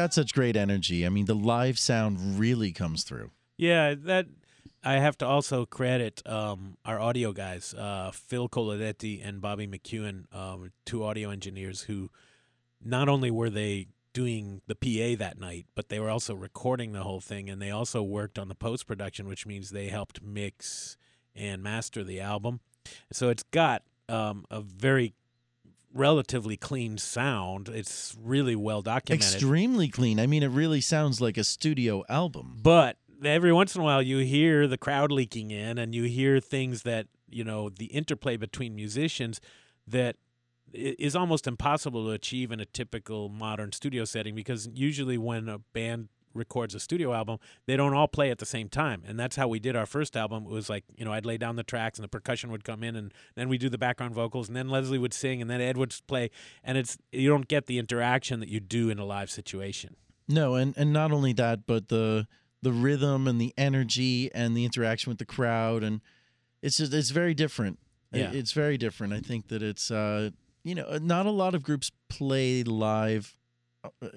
Got such great energy. I mean, the live sound really comes through. Yeah, that I have to also credit um, our audio guys, uh, Phil Coladetti and Bobby McEwen, um, two audio engineers who not only were they doing the PA that night, but they were also recording the whole thing, and they also worked on the post production, which means they helped mix and master the album. So it's got um, a very relatively clean sound. It's really well documented. Extremely clean. I mean, it really sounds like a studio album. But every once in a while, you hear the crowd leaking in, and you hear things that you know the interplay between musicians that is almost impossible to achieve in a typical modern studio setting because usually when a band records a studio album they don't all play at the same time and that's how we did our first album it was like you know i'd lay down the tracks and the percussion would come in and then we do the background vocals and then leslie would sing and then ed would play and it's you don't get the interaction that you do in a live situation No, and and not only that, but the the rhythm and the energy and the interaction with the crowd and it's just it's very different. Yeah. It's very different. I think that it's uh you know, not a lot of groups play live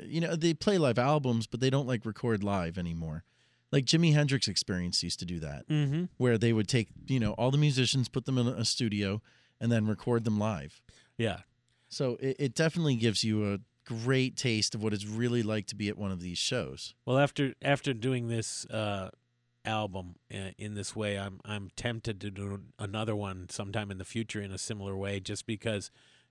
you know, they play live albums, but they don't like record live anymore. Like Jimi Hendrix Experience used to do that, Mhm. where they would take you know all the musicians, put them in a studio, and then record them live. Yeah. So it, it definitely gives you a great taste of what it's really like to be at one of these shows. Well, after after doing this uh, album uh, in this way, I'm I'm tempted to do another one sometime in the future in a similar way, just because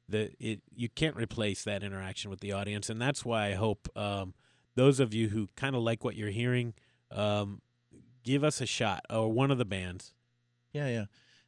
the it you can't replace that interaction with the audience, and that's why I hope um, those of you who kind of like what you're hearing, um, give us a shot or one of the bands. Yeah, yeah.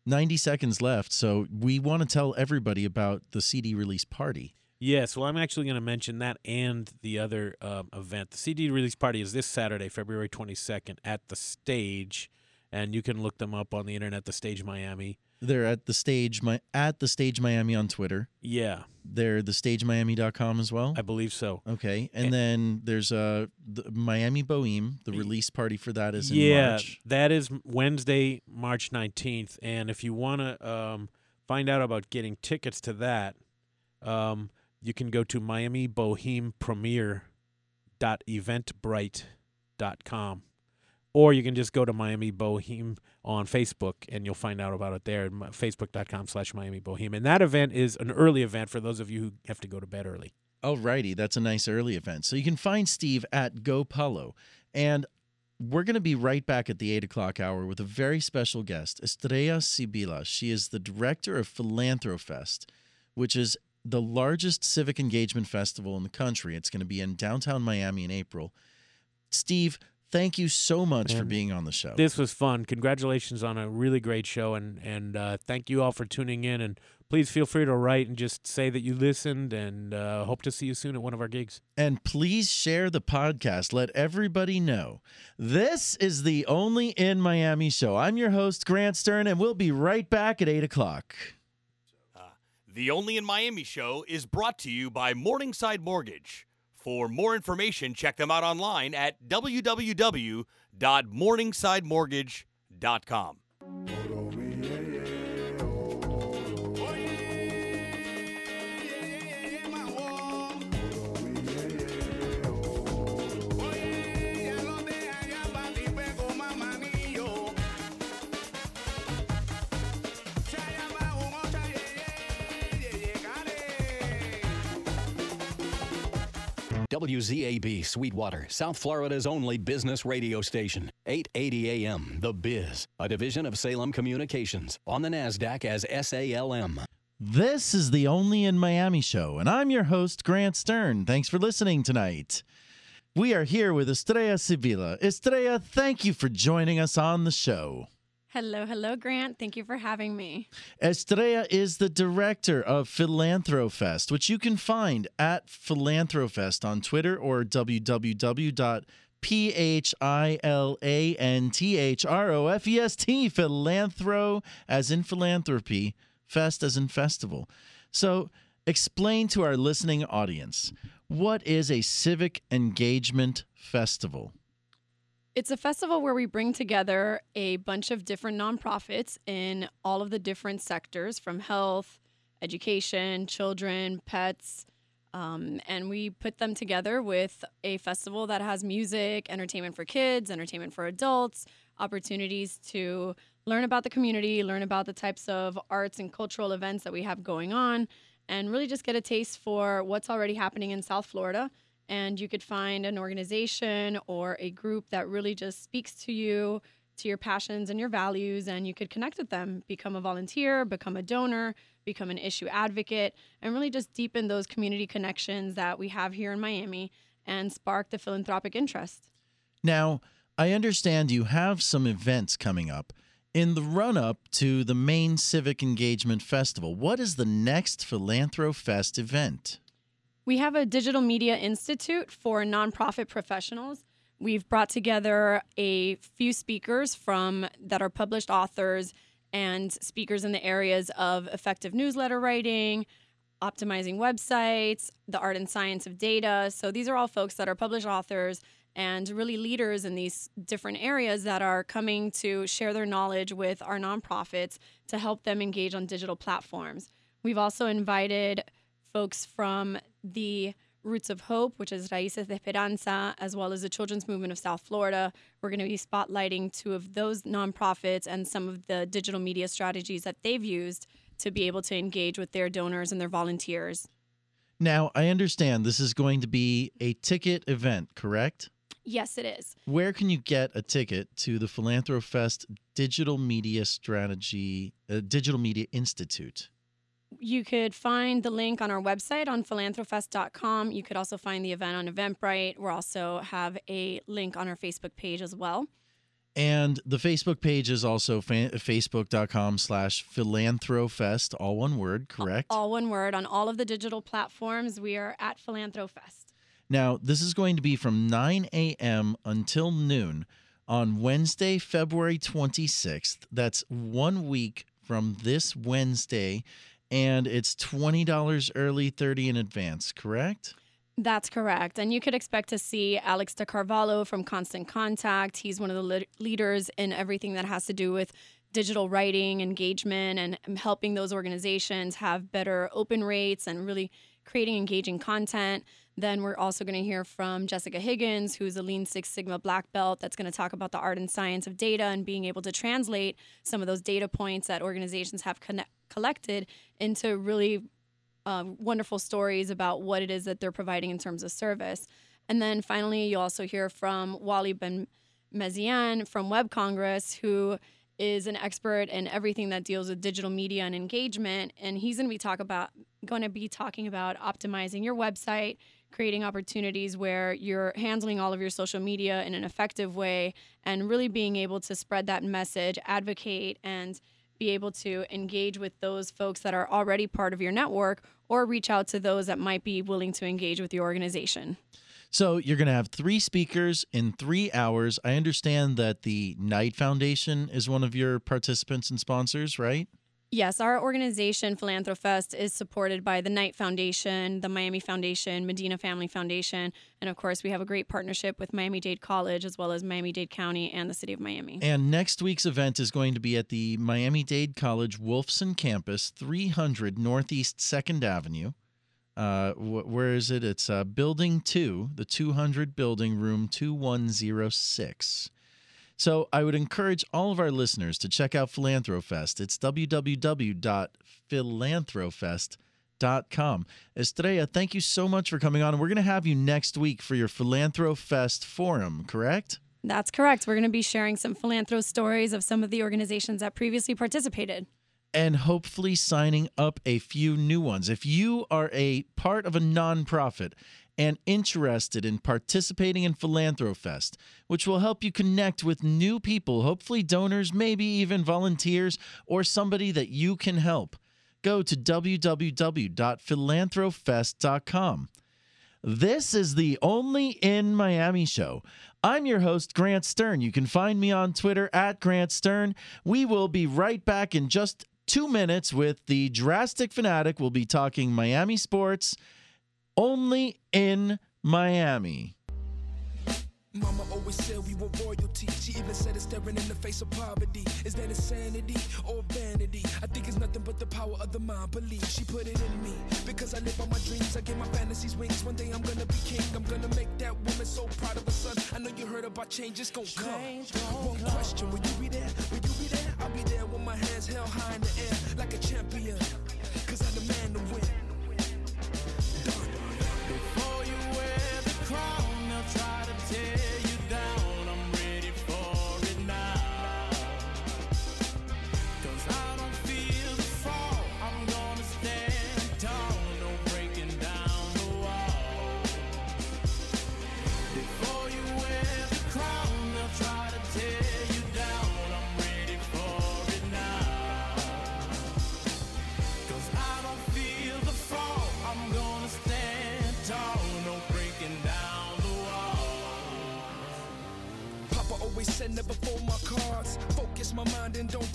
90 seconds left. So we want to tell everybody about the CD release party. Yes, well, I'm actually going to mention that and the other um, event. The CD release party is this Saturday, February 22nd, at the Stage, and you can look them up on the internet. The Stage Miami. They're at the stage my at the stage Miami on Twitter. Yeah, They're the stagemiami.com as well. I believe so. Okay. And then there's uh the Miami Boheme. The release party for that is in yeah, March. that is Wednesday, March 19th. And if you want to um, find out about getting tickets to that, um, you can go to Miami Boheme Premiere.eventbrite.com. Or you can just go to Miami Boheme on Facebook and you'll find out about it there. Facebook.com slash Miami Bohemian. That event is an early event for those of you who have to go to bed early. Alrighty, that's a nice early event. So you can find Steve at Go Palo. And we're going to be right back at the 8 o'clock hour with a very special guest, Estrella Sibila. She is the director of Philanthrofest, which is the largest civic engagement festival in the country. It's going to be in downtown Miami in April. Steve, thank you so much for being on the show. This was fun. Congratulations on a really great show, and and uh, thank you all for tuning in. And please feel free to write and just say that you listened. And uh, hope to see you soon at one of our gigs. And please share the podcast. Let everybody know. This is the Only in Miami show. I'm your host, Grant Stern, and we'll be right back at 8 o'clock. The Only in Miami show is brought to you by Morningside Mortgage. For more information, check them out online at www.morningsidemortgage.com. WZAB Sweetwater, South Florida's only business radio station. 880 AM, The Biz, a division of Salem Communications, on the NASDAQ as SALM. This is the Only in Miami show, and I'm your host, Grant Stern. Thanks for listening tonight. We are here with Estrella Sibila. Estrella, thank you for joining us on the show. Hello, hello, Grant. Thank you for having me. Estrella is the director of Philanthrofest, which you can find at Philanthrofest on Twitter or www.philanthrofest, Philanthro as in philanthropy, fest as in festival. So explain to our listening audience what is a civic engagement festival? It's a festival where we bring together a bunch of different nonprofits in all of the different sectors from health, education, children, pets, Um, and we put them together with a festival that has music, entertainment for kids, entertainment for adults, opportunities to learn about the community, learn about the types of arts and cultural events that we have going on, and really just get a taste for what's already happening in South Florida. And you could find an organization or a group that really just speaks to you, to your passions and your values, and you could connect with them, become a volunteer, become a donor, become an issue advocate, and really just deepen those community connections that we have here in Miami and spark the philanthropic interest. Now, I understand you have some events coming up. In the run up to the main Civic Engagement Festival, what is the next Philanthro Fest event? We have a digital media institute for nonprofit professionals. We've brought together a few speakers from that are published authors and speakers in the areas of effective newsletter writing, optimizing websites, the art and science of data. So these are all folks that are published authors and really leaders in these different areas that are coming to share their knowledge with our nonprofits to help them engage on digital platforms. We've also invited folks from the Roots of Hope, which is Raíces de Esperanza, as well as the Children's Movement of South Florida. We're going to be spotlighting two of those nonprofits and some of the digital media strategies that they've used to be able to engage with their donors and their volunteers. Now, I understand this is going to be a ticket event, correct? Yes, it is. Where can you get a ticket to the PhilanthroFest Digital Media Strategy, uh, Digital Media Institute? You could find the link on our website on philanthrofest.com. You could also find the event on Eventbrite. We also have a link on our Facebook page as well. And the Facebook page is also fa- facebook.com slash philanthrofest, all one word, correct? All one word on all of the digital platforms. We are at Philanthrofest. Now, this is going to be from 9 a.m. until noon on Wednesday, February 26th. That's one week from this Wednesday, and it's $20 early, 30 in advance, correct? That's correct. And you could expect to see Alex de Carvalho from Constant Contact. He's one of the le- leaders in everything that has to do with digital writing, engagement, and helping those organizations have better open rates and really creating engaging content. Then we're also going to hear from Jessica Higgins, who's a Lean Six Sigma black belt, that's going to talk about the art and science of data and being able to translate some of those data points that organizations have connect- collected into really um, wonderful stories about what it is that they're providing in terms of service. And then finally, you'll also hear from Wally Ben Mezian from Web Congress, who is an expert in everything that deals with digital media and engagement. And he's going to be talk about going to be talking about optimizing your website, creating opportunities where you're handling all of your social media in an effective way, and really being able to spread that message, advocate, and be able to engage with those folks that are already part of your network or reach out to those that might be willing to engage with your organization. So you're going to have three speakers in three hours. I understand that the Knight Foundation is one of your participants and sponsors, right? Yes, our organization, Philanthrofest, is supported by the Knight Foundation, the Miami Foundation, Medina Family Foundation, and of course, we have a great partnership with Miami Dade College as well as Miami Dade County and the City of Miami. And next week's event is going to be at the Miami Dade College Wolfson campus, 300 Northeast 2nd Avenue. Uh, wh- where is it? It's uh, Building 2, the 200 building, room 2106. So I would encourage all of our listeners to check out Philanthrofest. It's www.philanthrofest.com. Estrella, thank you so much for coming on. We're going to have you next week for your Philanthrofest forum, correct? That's correct. We're going to be sharing some philanthro stories of some of the organizations that previously participated. and hopefully signing up a few new ones. If you are a part of a nonprofit and interested in participating in Philanthrofest, which will help you connect with new people, hopefully donors, maybe even volunteers, or somebody that you can help, go to www.philanthrofest.com. This is the Only in Miami show. I'm your host, Grant Stern. You can find me on Twitter at Grant Stern. We will be right back in just two minutes with the Drastic Fanatic. We'll be talking Miami sports only in Miami. Mama always said we were royalty. She even said it staring in the face of poverty. Is that insanity or vanity? I think it's nothing but the power of the mind. Believe she put it in me because I live by my dreams. I give my fantasies wings. One day I'm gonna be king. I'm gonna make that woman so proud of her son. I know you heard about change. It's gonna come. One question: Will you be there? Will you be there? I'll be there with my hands held high in the air like a champion.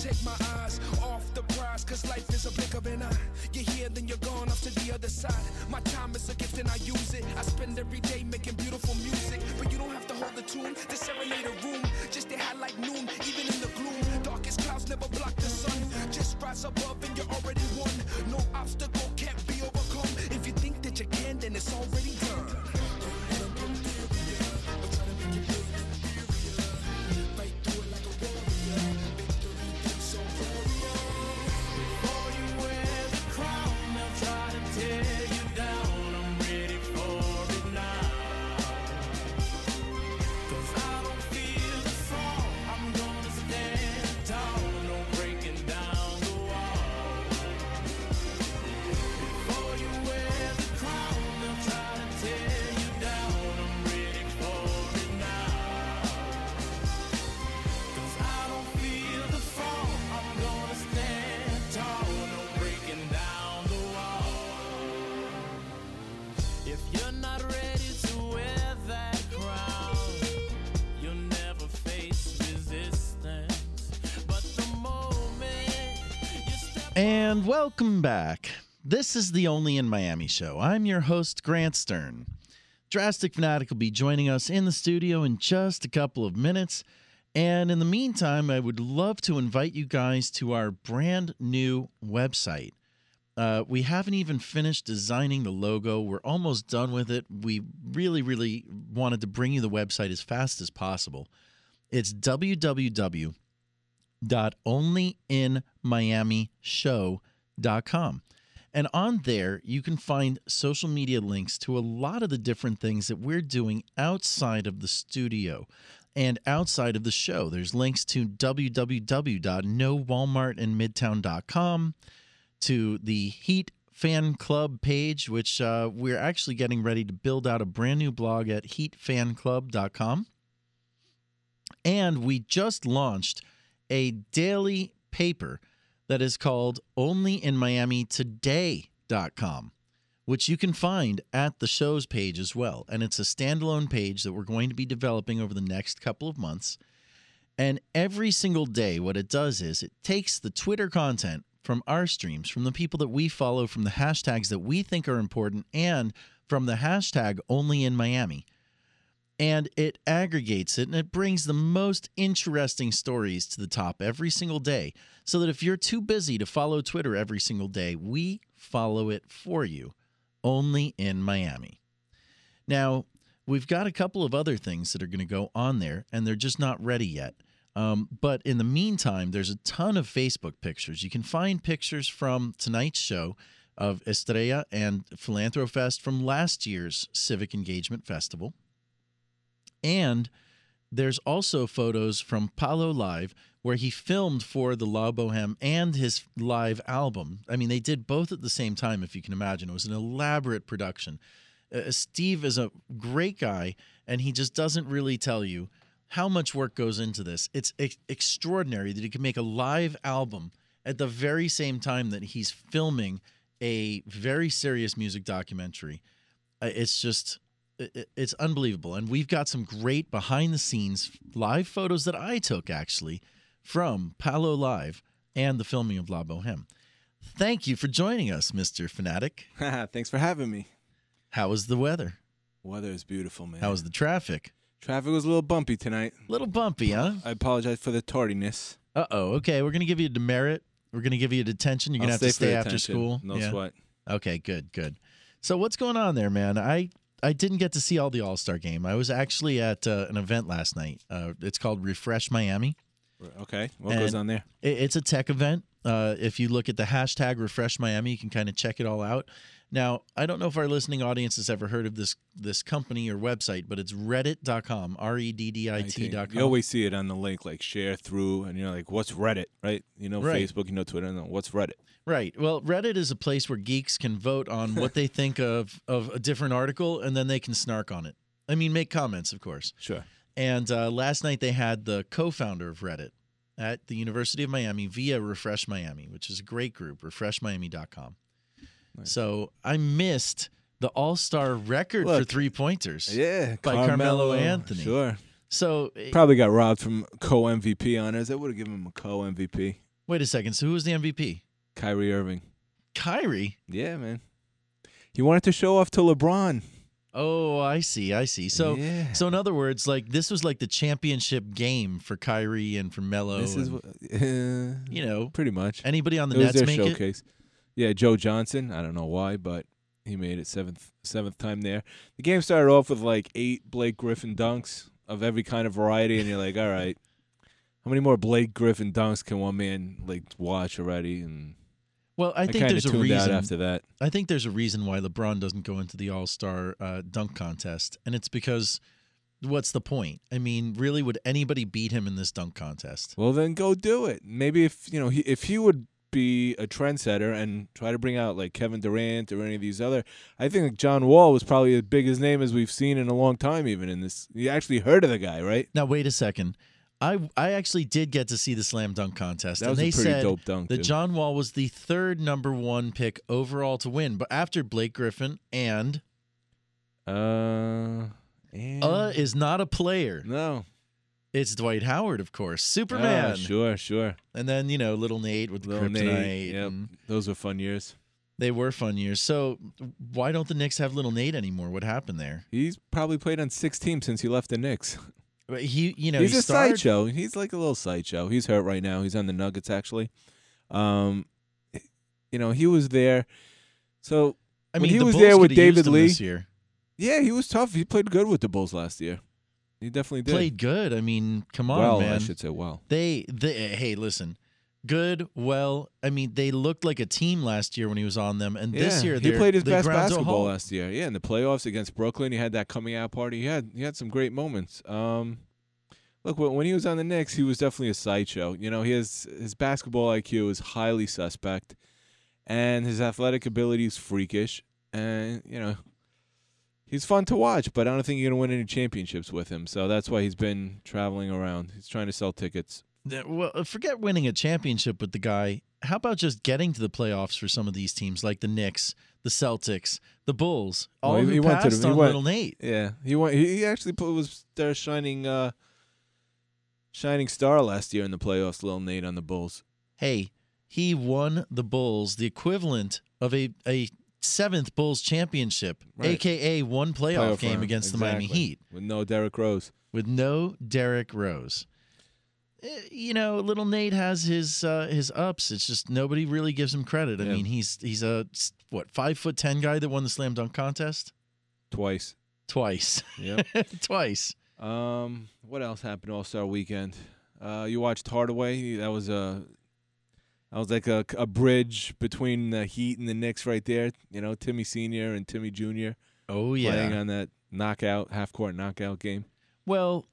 Take my eyes off the prize. Cause life is a blink of an eye. You're here, then you're gone off to the other side. My time is a gift and I use it. I spend every day making beautiful music. But you don't have to hold the tune to serenade a room. Just stay high like noon, even in the gloom. Darkest clouds never block the sun. Just rise above and you're already won. No obstacle can't be overcome. If you think that you can, then it's already done. Welcome back. This is the Only in Miami show. I'm your host, Grant Stern. Drastic Fanatic will be joining us in the studio in just a couple of minutes. And in the meantime, I would love to invite you guys to our brand new website. Uh, we haven't even finished designing the logo. We're almost done with it. We really, really wanted to bring you the website as fast as possible. It's www www.onlyinmiamishow.com. And on there, you can find social media links to a lot of the different things that we're doing outside of the studio and outside of the show. There's links to www.nowalmartinmidtown.com, to the Heat Fan Club page, which uh, we're actually getting ready to build out a brand new blog at heatfanclub.com. And we just launched a daily paper that is called onlyinmiamitoday.com, which you can find at the show's page as well. And it's a standalone page that we're going to be developing over the next couple of months. And every single day, what it does is it takes the Twitter content from our streams, from the people that we follow, from the hashtags that we think are important, and from the hashtag only in Miami and it aggregates it and it brings the most interesting stories to the top every single day so that if you're too busy to follow Twitter every single day, we follow it for you only in Miami. Now, we've got a couple of other things that are going to go on there and they're just not ready yet. Um, but in the meantime, there's a ton of Facebook pictures. You can find pictures from tonight's show of Estrella and Philanthrofest from last year's Civic Engagement Festival. And there's also photos from Palo Live where he filmed for the La Boheme and his live album. I mean, they did both at the same time, if you can imagine. It was an elaborate production. Uh, Steve is a great guy, and he just doesn't really tell you how much work goes into this. It's ex- extraordinary that he can make a live album at the very same time that he's filming a very serious music documentary. Uh, It's just it's unbelievable and we've got some great behind the scenes live photos that i took actually from palo live and the filming of la boheme thank you for joining us mr fanatic Thanks for having me. how was the weather Weather is beautiful, man. how was the traffic Traffic was a little bumpy tonight. A little bumpy huh I apologize for the tardiness. Uh oh. Okay, we're gonna give you a demerit. We're gonna give you a detention. You're gonna I'll have to stay after detention. school. No sweat. Okay, good, good. So what's going on there, man? I I didn't get to see all the All Star game. I was actually at uh, an event last night. Uh, it's called Refresh Miami. Okay. What goes on there? it- It's a tech event. Uh, if you look at the hashtag Refresh Miami, you can kind of check it all out. Now, I don't know if our listening audience has ever heard of this this company or website, but it's reddit.com, R E D D I T dot You always see it on the link, like share through, and you're like, "What's Reddit?" Right? You know, Right. Facebook, you know, Twitter. No, what's Reddit? Right. Well, Reddit is a place where geeks can vote on what they think of of a different article, and then they can snark on it. I mean, make comments, of course. Sure. And uh, last night they had the co-founder of Reddit at the University of Miami via Refresh Miami, which is a great group, refreshmiami.com. So I missed the All-Star record for three pointers. Yeah, by Carmelo, Anthony. Sure. So Probably got robbed from co MVP honors. They would have given him a co MVP. wait a second. So who was the MVP? Kyrie Irving. Kyrie. Yeah, man. He wanted to show off to LeBron. Oh, I see. I see. So, Yeah. so in other words, like this was like the championship game for Kyrie and for Melo. This is, and, what- uh, you know, pretty much. Anybody on the it was Nets their make it? Yeah, Joe Johnson. I don't know why, but he made it seventh seventh time there. The game started off with like eight Blake Griffin dunks of every kind of variety, and you're like, all right, how many more Blake Griffin dunks can one man like watch already? And Well, I think kinda there's a reason out after that. I think there's a reason why LeBron doesn't go into the All Star uh, dunk contest, and it's because what's the point? I mean, really, would anybody beat him in this dunk contest? Well, then go do it. Maybe if you know he, if he would be a trendsetter and try to bring out like Kevin Durant or any of these other, I think John Wall was probably as big name as we've seen in a long time. Even in this, you actually heard of the guy, right? Now, wait a second. I I actually did get to see the slam dunk contest, That and was a they pretty said dope dunk, that dude. John Wall was the third number one pick overall to win, but after Blake Griffin and uh, and uh is not a player. No, it's Dwight Howard, of course, Ah, Superman. sure, sure. And then you know, little Nate with the Little kryptonite. Nate, yep. Those were fun years. They were fun years. So why don't the Knicks have little Nate anymore? What happened there? He's probably played on six teams since he left the Knicks. But He, you know, he's he a starred- sideshow. He's like a little sideshow. He's hurt right now. He's on the Nuggets actually. Um, you know, he was there. So I mean, he was Bulls there with David Lee this year. Yeah, he was tough. He played good with the Bulls last year. He definitely did. Played good. I mean, come on, well, I should say well. They, they, hey, listen, good. Well, I mean, they looked like a team last year when he was on them, and this Yeah, year he played his best basketball last year. Yeah, in the playoffs against Brooklyn, he had that coming out party. He had he had some great moments. Um, look, when when he was on the Knicks, he was definitely a sideshow. You know, he has his basketball IQ is highly suspect, and his athletic ability is freakish. And you know, he's fun to watch, but I don't think you're gonna win any championships with him. So that's why he's been traveling around. He's trying to sell tickets. Well, uh, forget winning a championship with the guy. How about just getting to the playoffs for some of these teams, like the Knicks, the Celtics, the Bulls, all Well, who passed he on went- Little Nate? Yeah, he went. He he actually put, was their shining, uh, shining star last year in the playoffs. Little Nate on the Bulls. Hey, he won the Bulls the equivalent of a a seventh Bulls championship, Right. aka one playoff, Playoff game run, against the Miami. Heat with no Derrick Rose. with no Derrick Rose. Eh, You know, little Nate has his uh, his ups. It's just nobody really gives him credit. I Yeah. mean, he's he's a what five foot ten guy that won the slam dunk contest Twice. twice. Yep. twice. Um, what else happened All Star Weekend? Uh, you watched Hardaway. That was a that was like a, a bridge between the Heat and the Knicks right there. You know, Timmy Senior and Timmy Junior. Oh yeah. playing on that knockout half court knockout game. Well,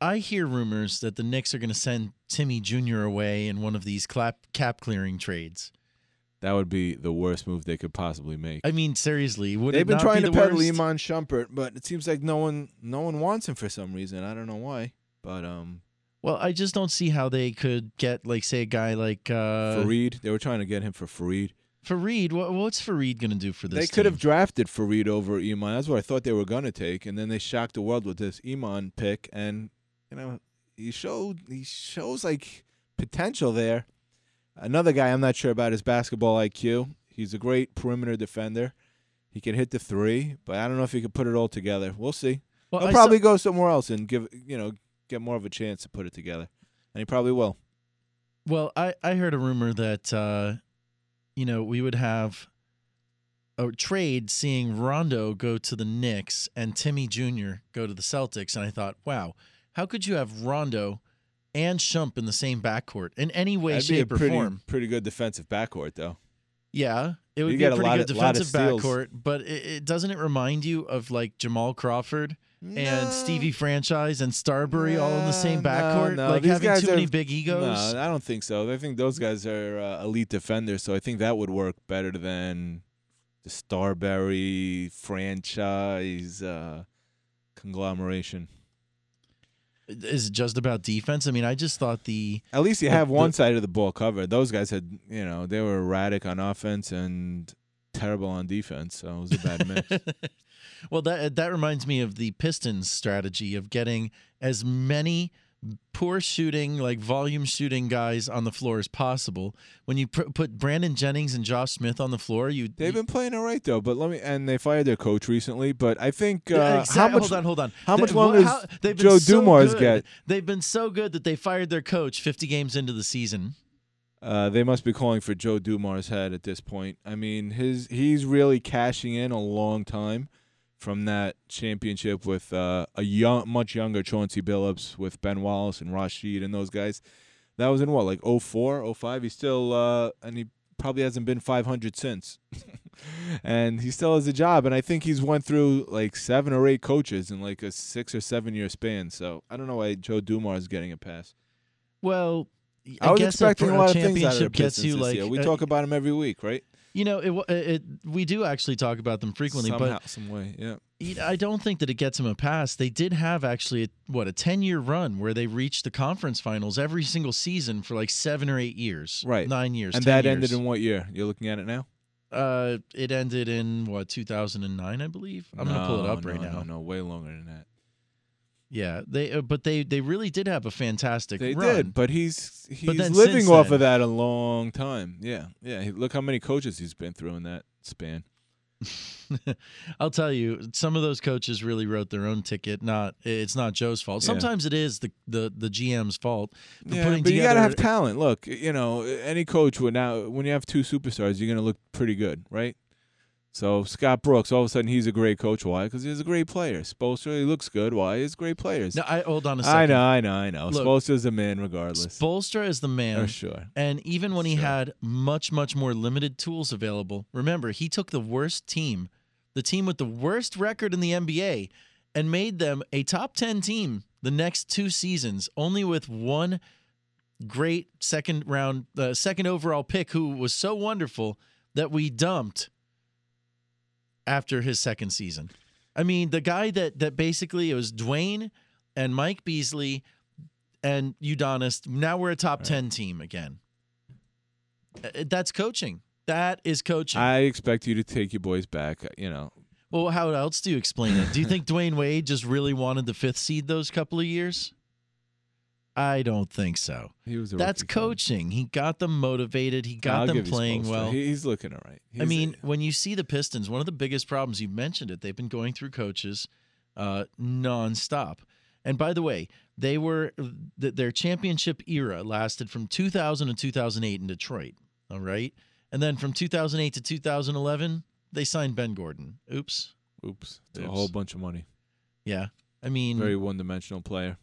I hear rumors that the Knicks are going to send Timmy Jr. away in one of these clap, cap clearing trades. That would be the worst move they could possibly make. I mean, seriously, would They've it been not trying be to the peddle worst? Iman Shumpert, but it seems like no one no one wants him for some reason. I don't know why. But um Well, I just don't see how they could get, like, say, a guy like uh, Faried, they were trying to get him for Faried. Faried, What, what's Faried going to do for this? They could have drafted Faried over Iman. That's what I thought they were going to take, and then they shocked the world with this Iman pick. And you know, he showed he shows like potential there. Another guy, I'm not sure about his basketball IQ. He's a great perimeter defender. He can hit the three, but I don't know if he could put it all together. We'll see. Well, He'll I probably saw- go somewhere else and give you know get more of a chance to put it together, and he probably will. Well, I, I heard a rumor that uh, you know we would have a trade seeing Rondo go to the Knicks and Timmy Jr. go to the Celtics, and I thought, wow, how could you have Rondo and Shump in the same backcourt in any way, That'd be a shape, or pretty, form? pretty good defensive backcourt, though. Yeah, it would You be a get a pretty lot good of defensive backcourt, but it, it doesn't it remind you of like Jamal Crawford and Stevie Franchise and Starbury all in the same backcourt, No, no, like having too many big egos? No, I don't think so. I think those guys are uh, elite defenders, so I think that would work better than the Starbury franchise uh, conglomeration. Is it just about defense? I mean, I just thought the At least you the- have one the- side of the ball covered. Those guys had, you know, they were erratic on offense and terrible on defense, so it was a bad mix. well, that that reminds me of the Pistons strategy of getting as many poor shooting, like volume shooting guys on the floor as possible. When you pr- put Brandon Jennings and Josh Smith on the floor, you They've been playing all right though, but let me and they fired their coach recently. But I think uh, Yeah, how much? hold on, hold on. How much longer how- they've been Joe so Dumars good. get? They've been so good that they fired their coach 50 games into the season. Uh, they must be calling for Joe Dumars' head at this point. I mean, his he's really cashing in a long time from that championship with uh, a young, much younger Chauncey Billups with Ben Wallace and Rasheed and those guys. That was in what, like 04, 05? He's still, uh, and he probably hasn't been 500 since. and he still has a job. And I think he's went through like seven or eight coaches in like a six or seven year span. So I don't know why Joe Dumars is getting a pass. Well, I, I was expecting a, a lot of things out of the championship gets you like year. We uh, talk about him every week, right? You know, it, it, we do actually talk about them frequently, Somehow, but some way, yeah. I don't think that it gets them a pass. They did have actually a, what a ten year run where they reached the conference finals every single season for like seven or eight years, Right. Nine years, And 10 that years. ended in what year? You're looking at it now? Uh, it ended in what 2009, I believe. I'm gonna pull it No, up right no, now. No, no, way longer than that. Yeah, they uh, but they they really did have a fantastic They run. did, but he's he's But living off then- of that a long time. Yeah, yeah. he- Look how many coaches he's been through in that span. I'll tell you, some of those coaches really wrote their own ticket. Not it's not Joe's fault. Yeah. Sometimes it is the the, the GM's fault. Yeah, but you gotta have talent. Look, you know, any coach would now when you have two superstars, you're gonna look pretty good, right? So Scott Brooks, all of a sudden, he's a great coach. Why? Because he's a great player. Spoelstra, he looks good. Why? He's great players. No, I hold on a second. I know, I know, I know. Look, Spoelstra's a man, regardless. Spoelstra is the man. Oh, sure. And even when he had much, much more limited tools available, remember, he took the worst team, the team with the worst record in the NBA, and made them a top 10 team the next two seasons, only with one great second round, uh, second overall pick who was so wonderful that we dumped after his second season. I mean, the guy that that basically it was Dwyane and Mike Beasley and Udonis. Now we're a top ten team again. Uh, That's coaching. That is coaching. I expect you to take your boys back. uh, You know, well, how else do you explain it? Do you think Dwyane Wade just really wanted the fifth seed those couple of years? I don't think so. He was a That's rookie for them. coaching. He got them motivated. He got I'll them playing well. He's looking all right. I He's- mean, when you see the Pistons, one of the biggest problems you mentioned it. They've been going through coaches uh, nonstop. And by the way, they were th- their championship era lasted from 2000 to 2008 in Detroit. All right, and then from 2008 to 2011, they signed Ben Gordon. Oops. Oops. It's a whole bunch of money. Yeah, I mean, Very one-dimensional player.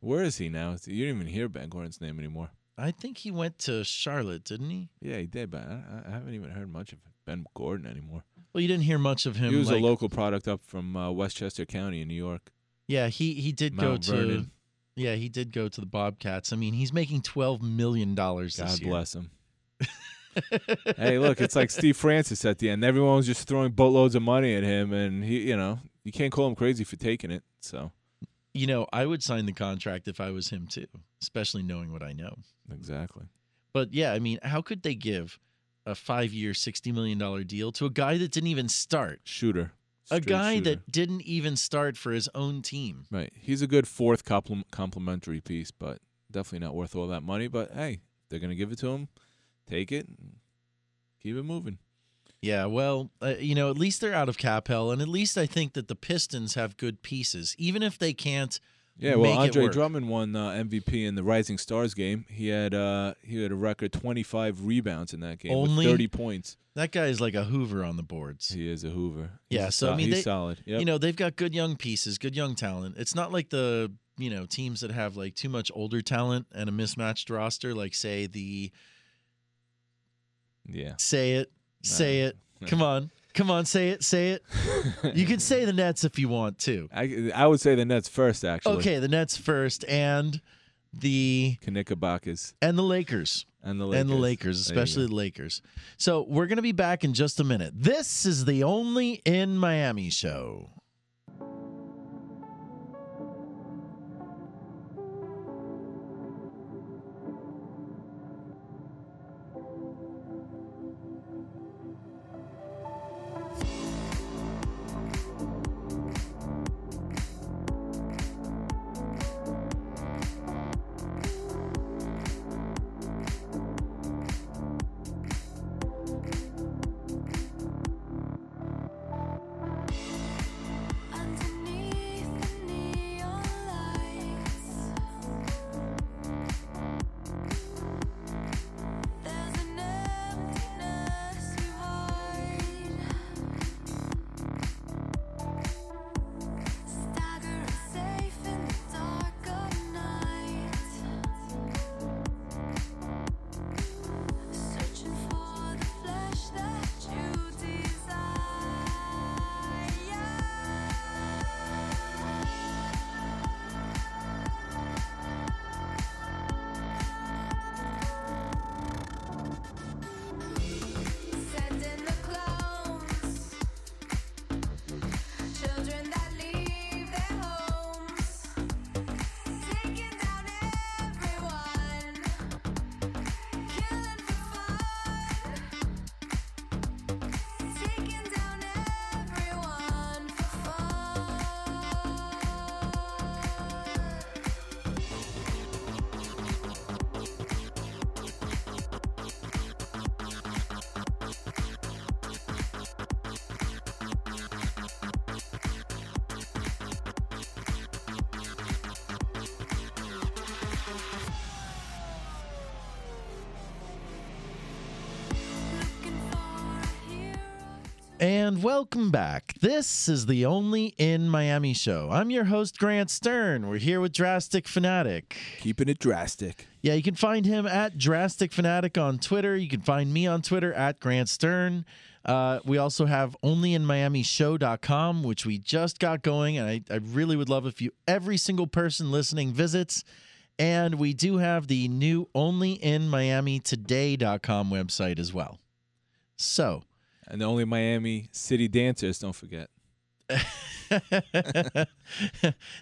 Where is he now? You don't even hear Ben Gordon's name anymore. I think he went to Charlotte, didn't he? Yeah, he did, but I, I haven't even heard much of Ben Gordon anymore. Well, you didn't hear much of him. he was like, a local product up from uh, Westchester County in New York. Yeah, he he did go Mount to. Vernon. Yeah, he did go to the Bobcats. I mean, he's making twelve million dollars God year. bless him. hey, look, it's like Steve Francis at the end. Everyone was just throwing boatloads of money at him, and he, you know, you can't call him crazy for taking it. So You know, I would sign the contract if I was him too, especially knowing what I know. exactly. But yeah, I mean, how could they give a five-year, sixty million dollar deal to a guy that didn't even start? Shooter. A guy shooter. that didn't even start for his own team. Right. He's a good fourth compliment, complimentary piece, but definitely not worth all that money. But hey, they're gonna give it to him. Take it. And keep it moving. Yeah, well, uh, you know, at least they're out of cap hell, and at least I think that the Pistons have good pieces, even if they can't Yeah, well, Andre. Drummond won uh, MVP in the Rising Stars game. He had uh, he had a record 25 rebounds in that game Only- with 30 points. That guy is like a Hoover on the boards. He is a Hoover. He's Yeah, so sol- I mean, he's they, solid. Yep. You know, they've got good young pieces, good young talent. It's not like the you know teams that have like too much older talent and a mismatched roster, like say the yeah, say it, say it. Come on, come on, say it, say it. you can say the Nets if you want to. I I would say the Nets first actually. Okay, the Nets first, and the Knickerbockers and the Lakers. and the and the Lakers. Lakers, especially the Lakers. So we're going to be back in just a minute. This is the Only in Miami show. Welcome back. This is the Only in Miami show. I'm your host, Grant Stern. We're here with Drastic Fanatic. Keeping it drastic. Yeah, you can find him at Drastic Fanatic on Twitter. You can find me on Twitter at Grant Stern. Uh, we also have onlyinmiamishow.com, which we just got going. And I, I really would love if you, every single person listening, visits. And we do have the new onlyinmiamitoday.com website as well. So, And the only Miami City dancers, don't forget.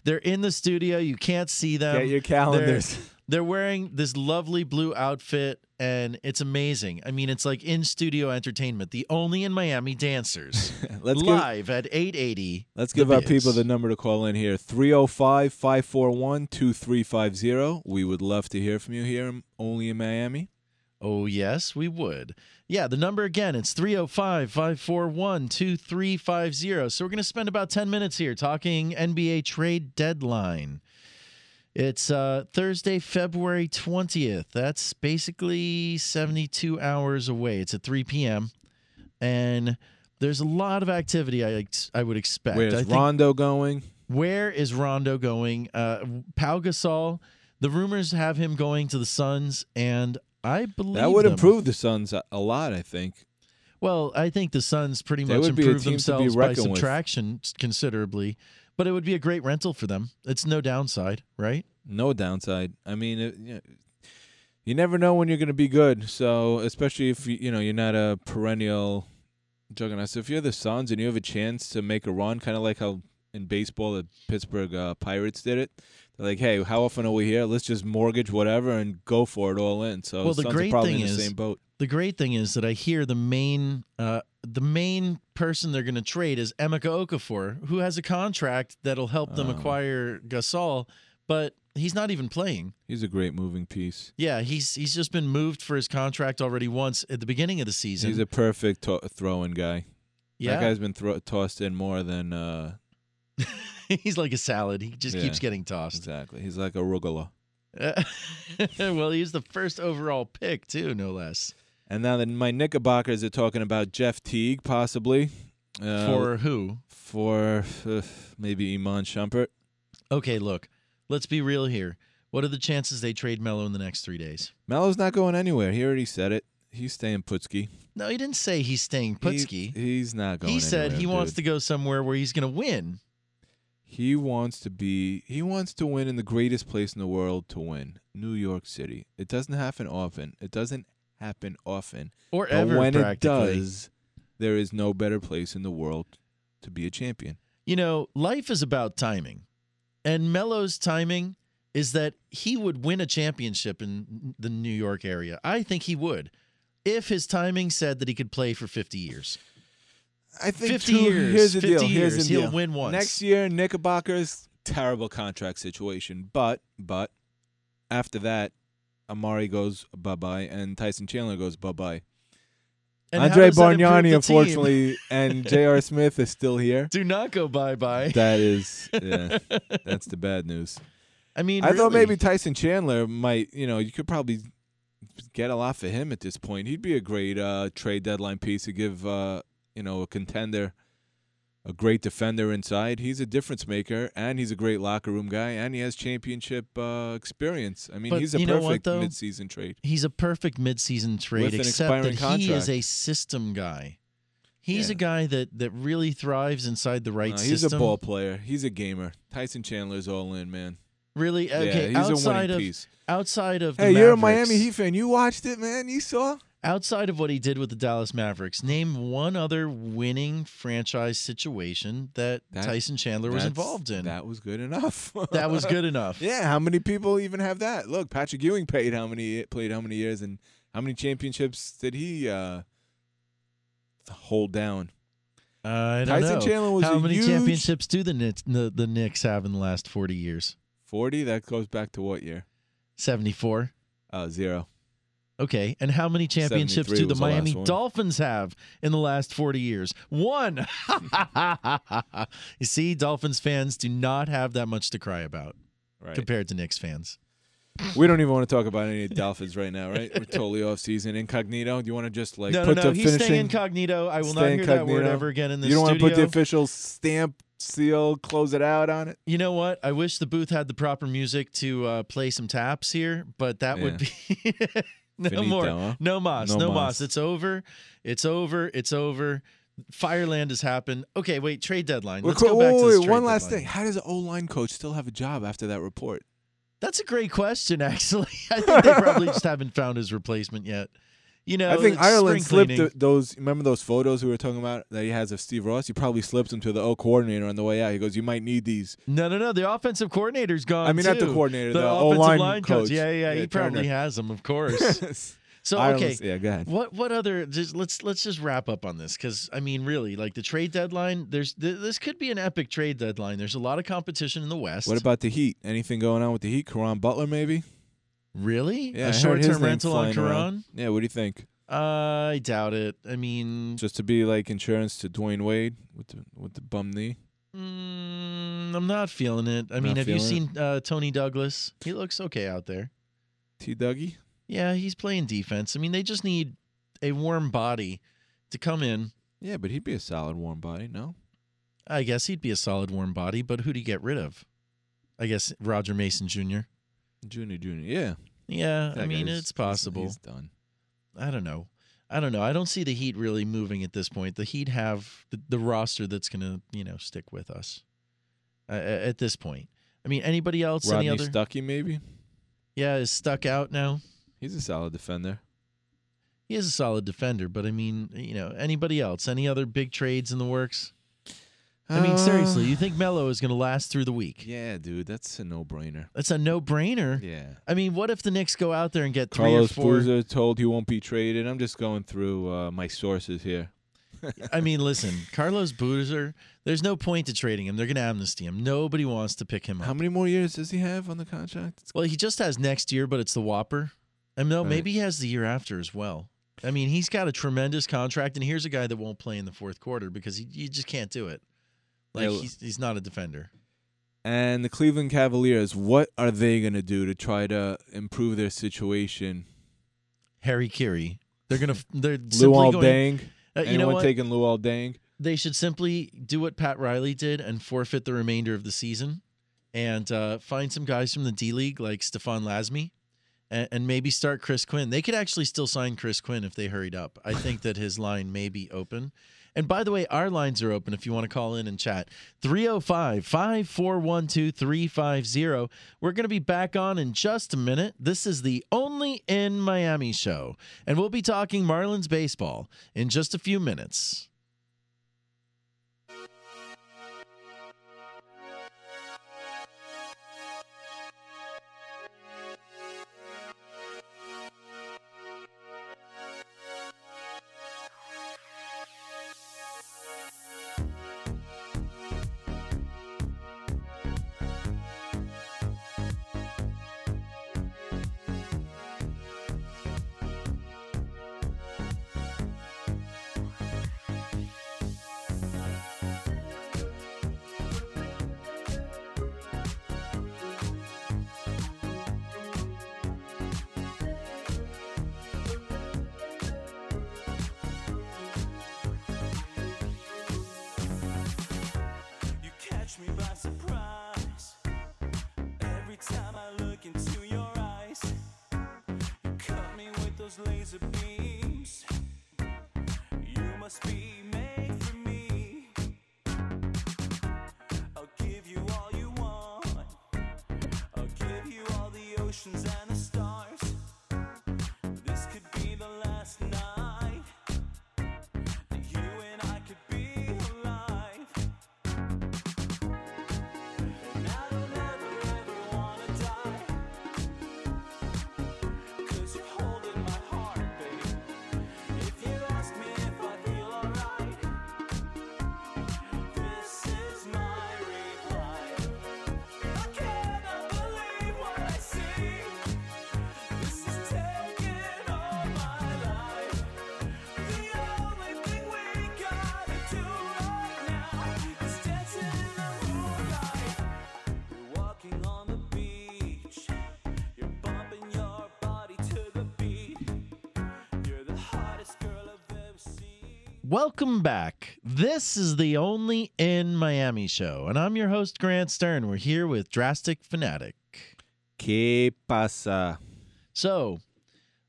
they're in the studio. You can't see them. Get your They're- calendars. They're, wearing this lovely blue outfit, and it's amazing. I mean, it's like in studio entertainment. The only in Miami dancers Let's give- live at 880. Let's give our people the number to call in here 305 541 2350. We would love to hear from you here only in Miami. Oh, yes, we would. Yeah, the number again, it's 305 541 2350. So we're going to spend about 10 minutes here talking NBA trade deadline. It's uh, Thursday, February 20th. That's basically 72 hours away. It's at 3 p.m. And there's a lot of activity I, ex- I would expect. Where's I think- Rondo going? where is Rondo going? Uh, Pau Gasol. The rumors have him going to the Suns, and I believe That would them. improve the Suns a, a lot, I think. Well, I think the Suns pretty They much would be a improved team to be themselves by reckoned with. subtraction considerably, but it would be a great rental for them. It's no downside, right? No downside. I mean, it, you, know, you never know when you're going to be good. So, especially if you, you know you're not a perennial juggernaut. So, if you're the Suns and you have a chance to make a run, kind of like how in baseball the Pittsburgh uh, Pirates did it. Like, hey, how often are we here? Let's just mortgage whatever and go for it all in. So, well, the Suns great thing in the is same boat. the great thing is that I hear the main uh, the main person they're going to trade is Emeka Okafor, who has a contract that'll help them Oh. acquire Gasol, but he's not even playing. He's a great moving piece. Yeah, he's he's just been moved for his contract already once at the beginning of the season. He's a perfect to- throwing guy. Yeah. That guy's been thro- tossed in more than uh, He's like a salad. He just Yeah. keeps getting tossed. Exactly. He's like a rugula. well, he's the first overall pick too, no less. And now then, my Knickerbockers are talking about Jeff Teague, possibly. Uh, For who? For uh, maybe Iman Shumpert. Okay, look, let's be real here. What are the chances they trade Melo in the next three days? Melo's not going anywhere. He already said it. He's staying Putski. No, he didn't say he's staying Putski. He, he's not going He said he wants to go somewhere where he's going to win. He wants to be. He wants to win in the greatest place in the world to win, New York City. It doesn't happen often. It doesn't happen often. Or but ever, when it does, there is no better place in the world to be a champion. You know, life is about timing. And Melo's timing is that he would win a championship in the New York area. I think he would. If his timing said that he could play for 50 years. I think 50 two- years. Here's the 50 deal. Here's years, the he'll deal. win once. Next year, Knickerbockers terrible contract situation, but but after that, Amar'e goes bye bye, and Tyson Chandler goes bye bye. And Andre Bargnani, unfortunately, and J.R. Smith is still here. Do not go bye bye. That is, yeah, that's the bad news. I mean, I thought maybe Tyson Chandler might, you know, you could probably get a lot for him at this point. He'd be a great uh, trade deadline piece to give, uh, you know, a contender, a great defender inside. He's a difference maker, and he's a great locker room guy, and he has championship uh, experience. I mean, But he's a know what, perfect midseason trade. He's a perfect midseason trade, except that expiring he is a system guy. He's Yeah. a guy that, that really thrives inside the right No, he's system. a ball player. He's a gamer. Tyson Chandler's all in, man. Really? Yeah, Okay. he's a winning outside of piece. outside of the Hey, you're a Miami Heat fan. You watched it, man. You saw. Outside of what he did with the Dallas Mavericks, name one other winning franchise situation that, That- Tyson Chandler was involved in. That was good enough. That was good enough. Yeah, how many people even have that? Look, Patrick Ewing played how many played how many years and how many championships did he uh, hold down? I don't Tyson know. Chandler was How many huge- championships do the Knicks, the, the Knicks have in the last 40 years? 40? That goes back to what year? 74. Uh, zero. Okay. And how many championships do the was the Miami. Dolphins have in the last 40 years? One. you see, Dolphins fans do not have that much to cry about Right. compared to Knicks fans. We don't even want to talk about any Dolphins right now, right? We're totally off season. Incognito. Do you want to just like no, put no, no. the He's finishing? staying incognito. I will not hear that word ever again in this You don't want to put the official stamp, seal, close it out on it. You know what? I wish the booth had the proper music to uh, play some taps here, but that would be no Finito, more. huh? No mas. No No, mas. mas. It's over. It's over. It's over. Fireland has happened. Okay, wait. Trade deadline. Let's Wait, go back to wait, this wait, trade one last deadline. thing. How does an O line coach still have a job after that report? That's a great question. Actually, I think they probably just haven't found his replacement yet. You know, I think Ireland slipped those. Remember those photos we were talking about that he has of Steve Ross? He probably slipped them to the O coordinator on the way out. He goes, "You might need these." No, no, no. The offensive coordinator's gone. I mean, not the too. coordinator, the offensive O-line line coach. coach. Yeah, yeah, Yeah, he probably Turner. has them, of course. so okay, yeah, go ahead. What what other? Just let's let's just wrap up on this because I mean, really, like the trade deadline. There's th- this could be an epic trade deadline. There's a lot of competition in the West. What about the Heat? Anything going on with the Heat? Caron Butler, maybe? Really Yeah, a heard his short term name rental on flying around. Yeah, what do you think? I doubt it. I mean, Just to be like insurance to Dwyane Wade with the with the bum knee. mm, I'm not feeling it. I mean, Not have you feeling seen uh, Toney Douglas? He looks okay out there. T Dougie. Yeah, he's playing defense. I mean, they just need a warm body to come in. Yeah, but he'd be a solid warm body. No, I guess he'd be a solid warm body, but who'd he get rid of? I guess Roger Mason Jr. Junior, Junior. Yeah, Yeah, I mean, it's possible. He's done. I don't know. I don't know. I don't see the Heat really moving at this point. The Heat have the, the roster that's going to, you know, stick with us uh, at this point. I mean, anybody else? Rodney any other? Stuckey, maybe. Yeah, is stuck out now. He's a solid defender. He is a solid defender, but I mean, you know, anybody else? Any other big trades in the works? I mean, seriously, you think Melo is going to last through the week? Yeah, dude, that's a no-brainer. That's a no-brainer. Yeah. I mean, what if the Knicks go out there and get three Carlos or four? Boozer told he won't be traded. I'm just going through uh, my sources here. I mean, listen, Carlos Boozer. There's no point to trading him. They're going to amnesty him. Nobody wants to pick him up. How many more years does he have on the contract? Well, he just has next year, but it's the Whopper. And no, Right. maybe he has the year after as well. I mean, he's got a tremendous contract, and here's a guy that won't play in the fourth quarter because he, you just can't do it. Like Yeah, he's he's not a defender. And the Cleveland Cavaliers, what are they going to do to try to improve their situation? Harry Curie. They're gonna. They're Luol going, Deng. Uh, you Anyone know what? taking Luol Deng? they should simply do what Pat Riley did and forfeit the remainder of the season, and uh, find some guys from the D League like Stéphane Lasme, and, and maybe start Chris Quinn. They could actually still sign Chris Quinn if they hurried up. I think that his line may be open. And by the way, our lines are open if you want to call in and chat. 305 5412 350. We're going to be back on in just a minute. This is the Only in Miami show, and we'll be talking Marlins baseball in just a few minutes. Welcome back. This is the Only in Miami show, and I'm your host, Grant Stern. We're here with Drastic Fanatic. ¿Qué pasa? So,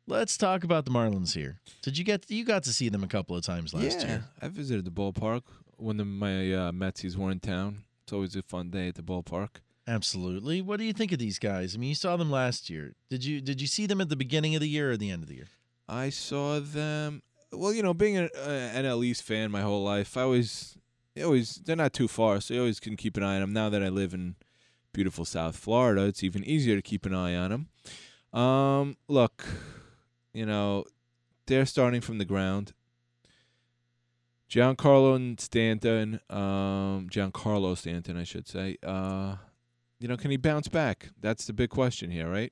let's talk about the Marlins here. Did you get you got to see them a couple of times last yeah, year? I visited the ballpark when the, my uh, Metsies were in town. It's always a fun day at the ballpark. Absolutely. What do you think of these guys? I mean, you saw them last year. Did you did you see them at the beginning of the year or the end of the year? I saw them. Well, you know, being an uh, NL East fan my whole life, I always, always, they're not too far, so you always can keep an eye on them. Now that I live in beautiful South Florida, it's even easier to keep an eye on them. Um, look, you know, they're starting from the ground. Giancarlo and Stanton, um, Giancarlo Stanton, I should say. Uh, you know, can he bounce back? That's the big question here, right?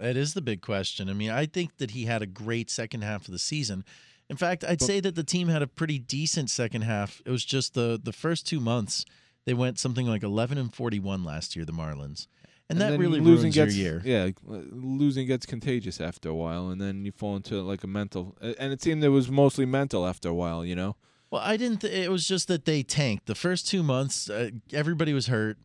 It is the big question. I mean, I think that he had a great second half of the season. In fact, I'd say that the team had a pretty decent second half. It was just the the first two months they went something like eleven and forty one last year, the Marlins, and, that really losing ruins gets, your year. Yeah, uh, losing gets contagious after a while, and then you fall into like a mental. And it seemed it was mostly mental after a while. You know. Well, I didn't. Th- it was just that they tanked the first two months. Uh, everybody was hurt.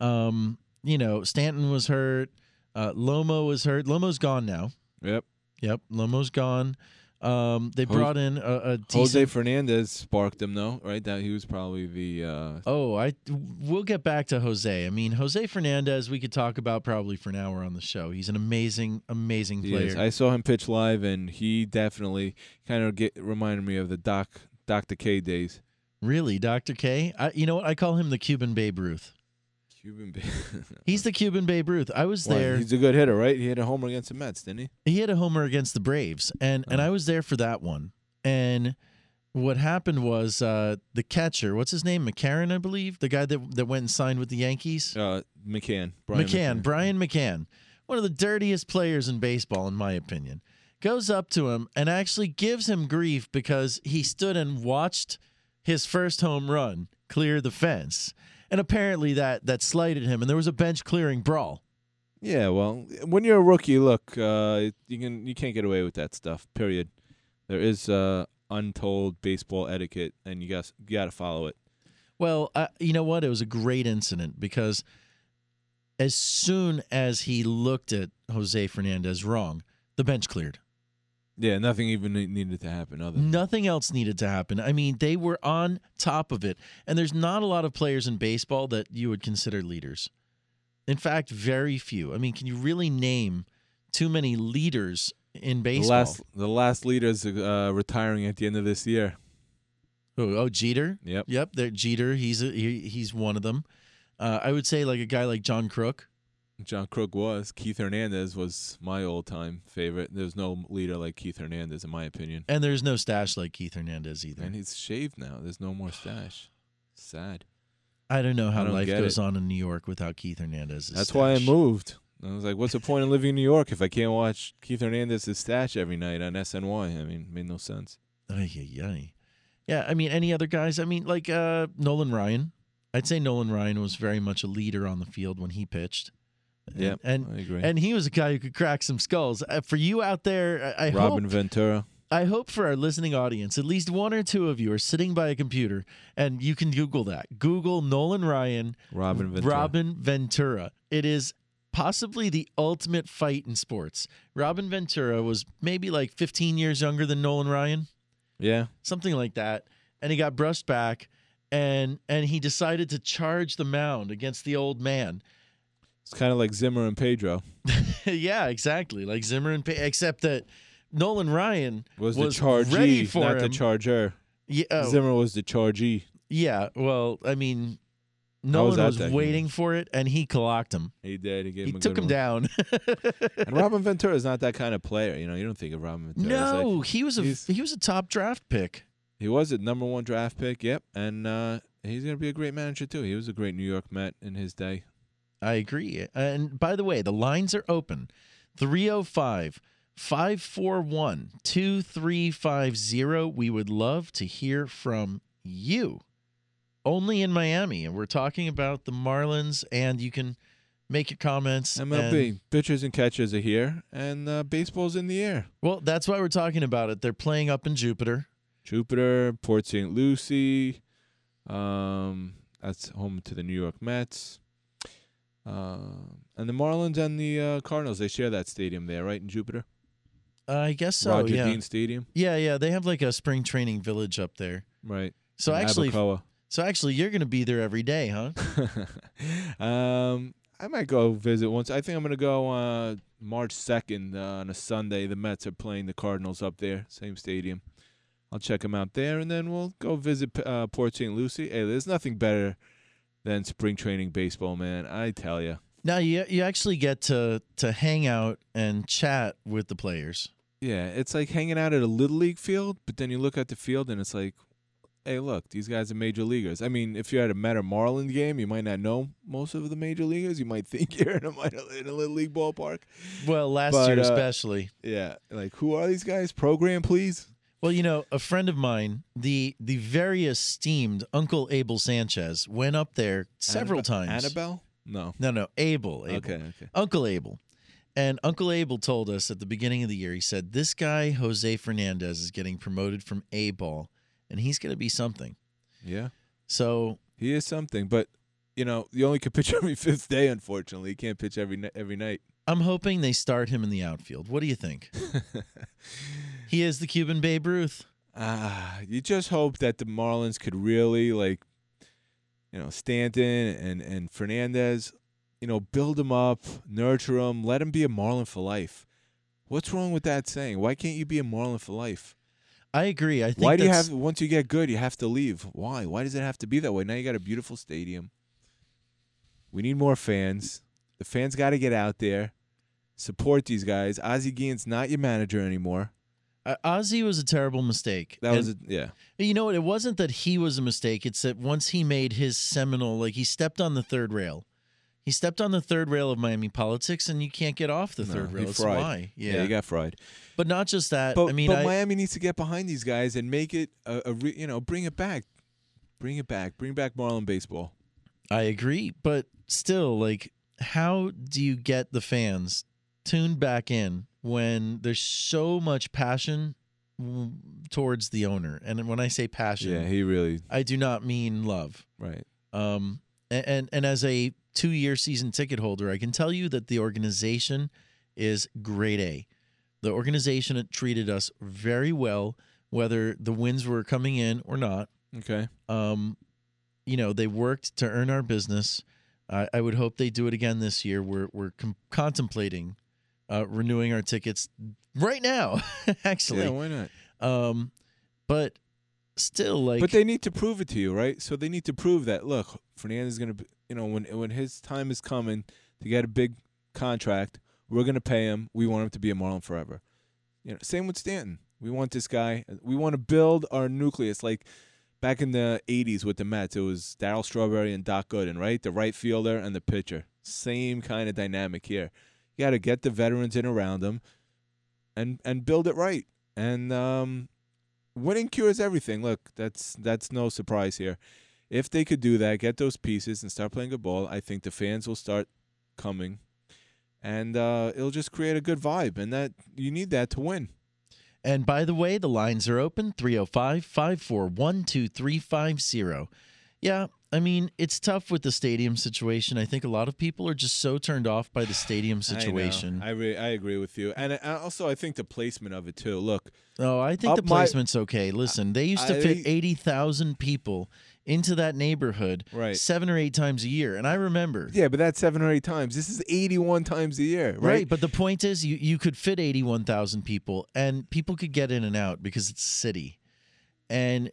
Um, you know, Stanton was hurt. Uh, Lomo was hurt. Lomo's gone now. Yep. Yep. Lomo's gone. Um, they brought in a, a decent. Jose Fernandez sparked him though, right? That he was probably the. Uh, Oh, I we'll get back to Jose. I mean, Jose Fernandez, we could talk about probably for an hour on the show. He's an amazing, amazing player. is. I saw him pitch live, and he definitely kind of get reminded me of the Doc Dr. K days. really, Dr. K. I, you know what? I call him the Cuban Babe Ruth. Cuban. Ba- He's the Cuban Babe Ruth. I was Why, there. He's a good hitter, right? He hit a homer against the Mets, didn't he? he hit a homer against the Braves, and and I was there for that one. And what happened was uh, the catcher, what's his name, McCarron, I believe, the guy that that went and signed with the Yankees. Uh, McCann. Brian McCann, Brian McCann, one of the dirtiest players in baseball, in my opinion, goes up to him and actually gives him grief because he stood and watched his first home run clear the fence. And apparently that that slighted him, and there was a bench clearing brawl. Yeah, well, when you're a rookie, look, uh, you can you can't get away with that stuff. Period. There is uh, untold baseball etiquette, and you got you got to follow it. Well, uh, you know what? It was a great incident because as soon as he looked at Jose Fernandez wrong, the bench cleared. Yeah, nothing even needed to happen. Other than Nothing else needed to happen. I mean, they were on top of it. And there's not a lot of players in baseball that you would consider leaders. In fact, very few. I mean, can you really name too many leaders in the baseball? last the last leader's uh, retiring at the end of this year. Oh, oh Jeter. Yep. Yep. There, Jeter. He's a, he, he's one of them. Uh, I would say like a guy like John Kruk. John Kruk was Keith Hernandez was my old time favorite. There's no leader like Keith Hernandez, in my opinion. And there's no stash like Keith Hernandez either. And he's shaved now. There's no more stash. Sad. I don't know how don't life goes it. on in New York without Keith Hernandez. That's why I moved. I was like, what's the point of living in New York if I can't watch Keith Hernandez's stash every night on SNY? I mean, it made no sense. Ay, ay, ay. Yeah, I mean, any other guys? I mean, like uh, Nolan Ryan. I'd say Nolan Ryan was very much a leader on the field when he pitched. Yep, and I agree. and he was a guy who could crack some skulls. Uh, for you out there, I, I Robin hope Ventura. I hope for our listening audience, at least one or two of you are sitting by a computer, and you can Google that. Google Nolan Ryan, Robin Ventura. Robin Ventura. It is possibly the ultimate fight in sports. Robin Ventura was maybe like 15 years younger than Nolan Ryan Yeah. something like that and he got brushed back and and he decided to charge the mound against the old man It's kind of like Zimmer and Pedro. yeah exactly like zimmer and Pa- except that nolan ryan Was, was the chargee, ready for not the him. charger. Yeah, oh. Zimmer was the chargee. yeah well i mean was nolan was, game? waiting for it and he clocked him He did. He gave he him a took him one. down and Robin Ventura is not that kind of player. You know, you don't think of Robin Ventura. as no like- he was a he was a top draft pick He was a number one draft pick. Yep, and uh, he's gonna be a great manager too. He was a great New York Met in his day. I agree. And by the way, the lines are open 305 541 2350. We would love to hear from you. Only in Miami. And we're talking about the Marlins, and you can make your comments. MLB and- pitchers and catchers are here, and uh, baseball's in the air. well, that's why we're talking about it. They're playing up in Jupiter. Jupiter, Port St. Lucie. Um, that's home to the New York Mets. Um, and the Marlins and the uh, Cardinals, they share that stadium there, right in Jupiter. I guess so. Roger yeah. Dean Stadium. Yeah, yeah. They have like a spring training village up there. Right. So actually, Abacoa. so actually, you're going to be there every day, huh? um, I might go visit once. I think I'm gonna go uh, March second uh, on a Sunday. The Mets are playing the Cardinals up there, same stadium. I'll check them out there, and then we'll go visit uh, Port St. Lucie. Hey, there's nothing better than spring training baseball, man. I tell you. Now you you actually get to to hang out and chat with the players. Yeah, it's like hanging out at a little league field, but then you look at the field and it's like, hey, look, these guys are major leaguers. I mean, if you're at a or Marlins game, you might not know most of the major leaguers. You might think you're in a, minor, in a little league ballpark. Well, last But, year uh, especially. Yeah, like who are these guys? Program, please. Well, you know, a friend of mine, the the very esteemed Uncle Abel Sanchez, went up there several Annabelle- times. Annabelle? No. No, no, Abel. Abel. Okay, okay. Uncle Abel. And Uncle Abel told us at the beginning of the year, he said, This guy, Jose Fernandez, is getting promoted from A ball, and he's going to be something. Yeah. So He is something, but you know, you only can pitch every fifth day. Unfortunately, you can't pitch every every night. I'm hoping they start him in the outfield. What do you think? he is the Cuban Babe Ruth. Ah, you just hope that the Marlins could really like, you know, Stanton and and Fernandez, you know, build him up, nurture him, let him be a Marlin for life. What's wrong with that saying? Why can't you be a Marlin for life? I agree. I think Why do you have once you get good, you have to leave? Why? Why does it have to be that way? Now you got a beautiful stadium. We need more fans. The fans got to get out there, support these guys. Ozzie Guillen's not your manager anymore. Uh, Ozzie was a terrible mistake. That was And- a, yeah. You know what? It wasn't that he was a mistake. It's that once he made his seminal, like he stepped on the third rail. He stepped on the third rail of Miami politics, and you can't get off the third rail. That's why. Yeah, he got fried. But not just that. But, I mean, but I, Miami needs to get behind these guys and make it a, a re, you know bring it back, bring it back, bring back Marlin baseball. I agree, but still, like, how do you get the fans tuned back in when there's so much passion towards the owner? And when I say passion, Yeah, he really. I do not mean love. Right. Um, a- and and as a two year season ticket holder, I can tell you that the organization is grade A. The organization treated us very well, whether the wins were coming in or not. Okay. Um, you know, they worked to earn our business. I I would hope they do it again this year. We're we're com- contemplating uh, renewing our tickets right now. actually, Yeah, why not? Um, but still, like, but they need to prove it to you, right? So they need to prove that. Look, Fernandez is going to, be, you know, when when his time is coming to get a big contract, we're going to pay him. We want him to be a Marlin forever. You know, same with Stanton. We want this guy. We want to build our nucleus like back in the '80s with the Mets. It was Darryl Strawberry and Doc Gooden, right? The right fielder and the pitcher. Same kind of dynamic here. You got to get the veterans in around them, and and build it right. And um, winning cures everything. Look, that's that's no surprise here. If they could do that, get those pieces and start playing good ball, I think the fans will start coming, and uh, it'll just create a good vibe. And that you need that to win. And by the way, the lines are open 305 541 2350. Yeah, I mean, it's tough with the stadium situation. I think a lot of people are just so turned off by the stadium I situation. I re- I agree with you, and I, also I think the placement of it too. Look, Oh, I think the my- placement's okay. Listen, they used to I- fit 80,000 people into that neighborhood Right. seven or eight times a year. And I remember. Yeah, but that's seven or eight times. This is eighty-one times a year, right? But the point is, you, you could fit 81,000 people and people could get in and out because it's a city. And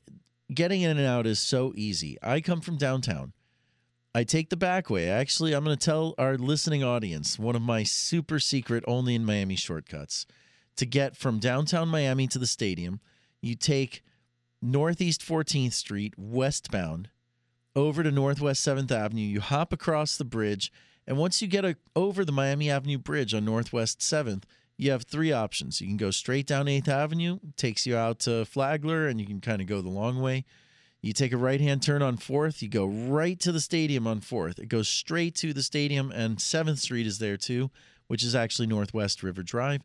getting in and out is so easy. I come from downtown. I take the back way. Actually, I'm going to tell our listening audience one of my super secret, only in Miami shortcuts. To get from downtown Miami to the stadium, you take Northeast 14th Street westbound over to Northwest 7th Avenue. You hop across the bridge, and once you get a, over the Miami Avenue Bridge on Northwest 7th, you have three options. You can go straight down 8th Avenue, takes you out to Flagler, and you can kind of go the long way. You take a right hand turn on 4th, you go right to the stadium on 4th. It goes straight to the stadium, and 7th Street is there too, which is actually Northwest River Drive.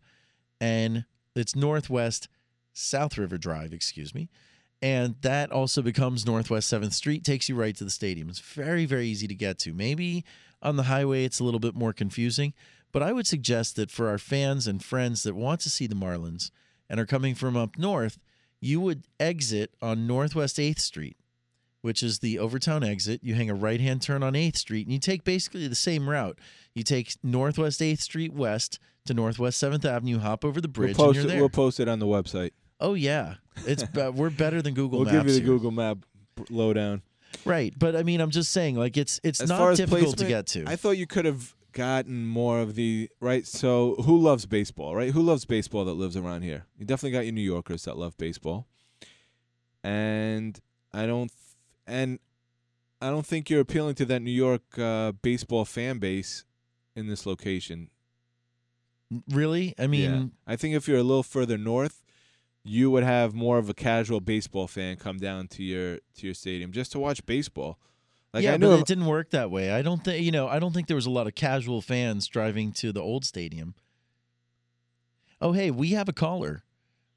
And it's Northwest South River Drive, excuse me. And that also becomes Northwest 7th Street, takes you right to the stadium. It's very, very easy to get to. Maybe on the highway it's a little bit more confusing, but I would suggest that for our fans and friends that want to see the Marlins and are coming from up north, you would exit on Northwest 8th Street, which is the Overtown exit. You hang a right hand turn on 8th Street and you take basically the same route. You take Northwest 8th Street west to Northwest 7th Avenue, hop over the bridge, we'll and post you're it. there. We'll post it on the website. Oh yeah, it's be- we're better than Google Maps. we'll Maps. give you the here. Google Map lowdown. Right, but I mean, I'm just saying, like it's it's As not far as difficult to placement, get to. I thought you could have gotten more of the right. So who loves baseball, right? Who loves baseball that lives around here? You definitely got your New Yorkers that love baseball, and I don't, th- and I don't think you're appealing to that New York uh, baseball fan base in this location. Really, I mean, Yeah. I think if you're a little further north, you would have more of a casual baseball fan come down to your to your stadium just to watch baseball. Like yeah, I knew but it didn't work that way. I don't think you know. I don't think there was a lot of casual fans driving to the old stadium. Oh, hey, we have a caller.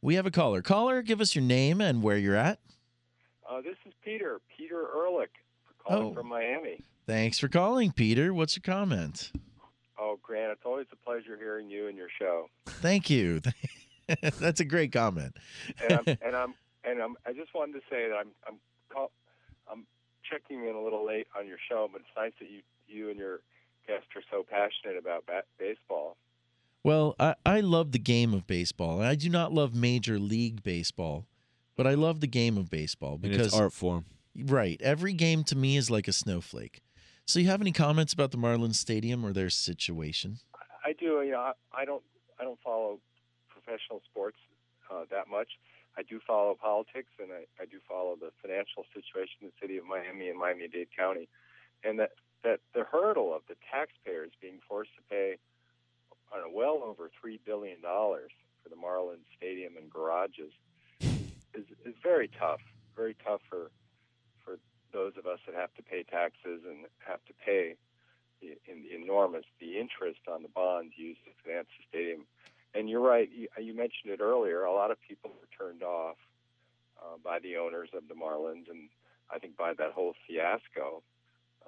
We have a caller. Caller, give us your name and where you're at. Uh, this is Peter, Peter Ehrlich, calling Oh. from Miami. Thanks for calling, Peter. What's your comment? Oh, Grant, it's always a pleasure hearing you and your show. Thank you. That's a great comment. And I'm, and I'm, and I'm, I just wanted to say that I'm, I'm, call, I'm checking in a little late on your show, but it's nice that you, you and your guest are so passionate about ba- baseball. Well, I, I love the game of baseball. I do not love Major League Baseball, but I love the game of baseball in because its art form. Right. Every game to me is like a snowflake. So you have any comments about the Marlins Stadium or their situation? I do. You know, I, I don't. I don't follow professional sports uh, that much. I do follow politics, and I, I do follow the financial situation in the city of Miami and Miami-Dade County, and that that the hurdle of the taxpayers being forced to pay I don't well over three billion dollars for the Marlins Stadium and garages is is very tough. Very tough for for those of us that have to pay taxes and have to pay in the enormous the interest on the bonds used to finance the stadium. And you're right. You, you mentioned it earlier. A lot of people were turned off uh, by the owners of the Marlins, and I think by that whole fiasco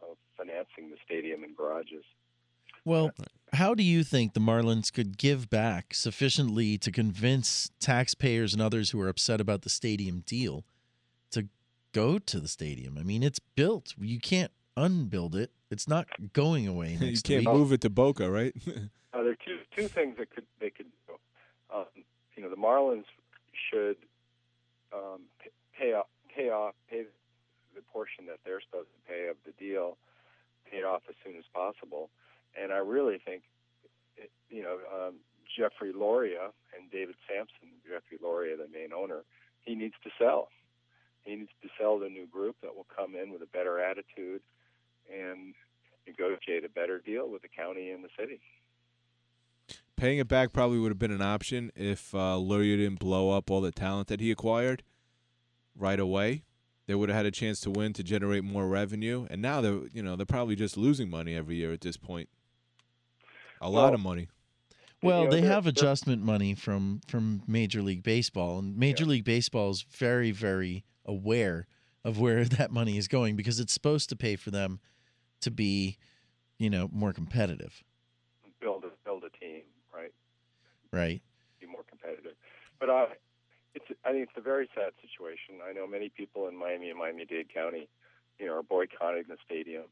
of financing the stadium and garages. Well, how do you think the Marlins could give back sufficiently to convince taxpayers and others who are upset about the stadium deal to go to the stadium? I mean, it's built. You can't unbuild it. It's not going away you can't week. move it to Boca, right? Uh, there are two two things that could they could do. Um, you know, the Marlins should um, pay off pay off pay the portion that they're supposed to pay of the deal, pay it off as soon as possible. And I really think, it, you know, um, Jeffrey Loria and David Samson, Jeffrey Loria, the main owner, he needs to sell. He needs to sell the new group that will come in with a better attitude and negotiate a better deal with the county and the city. Paying it back probably would have been an option if uh, Loria didn't blow up all the talent that he acquired right away. They would have had a chance to win to generate more revenue, and now they're you know they're probably just losing money every year at this point. A lot Well, of money. Well, know, they have adjustment money from from Major League Baseball, and Major League Baseball is very, very aware of where that money is going because it's supposed to pay for them to be, you know, more competitive, Build a build a team, right? Right? be more competitive. But I, it's I think it's a very sad situation. I know many people in Miami and Miami-Dade County, you know, are boycotting the stadium.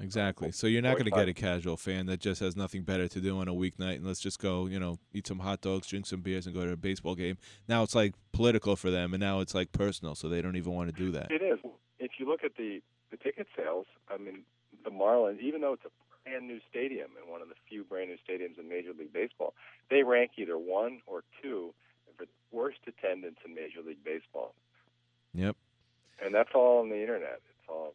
Exactly. So you're not going to get a casual fan that just has nothing better to do on a weeknight and let's just go, you know, eat some hot dogs, drink some beers, and go to a baseball game. Now it's like political for them, and now it's like personal, so they don't even want to do that. It is. If you look at the the ticket sales, I mean, the Marlins, even though it's a brand new stadium and one of the few brand new stadiums in Major League Baseball, they rank either one or two for the worst attendance in Major League Baseball, Yep. and that's all on the internet. It's all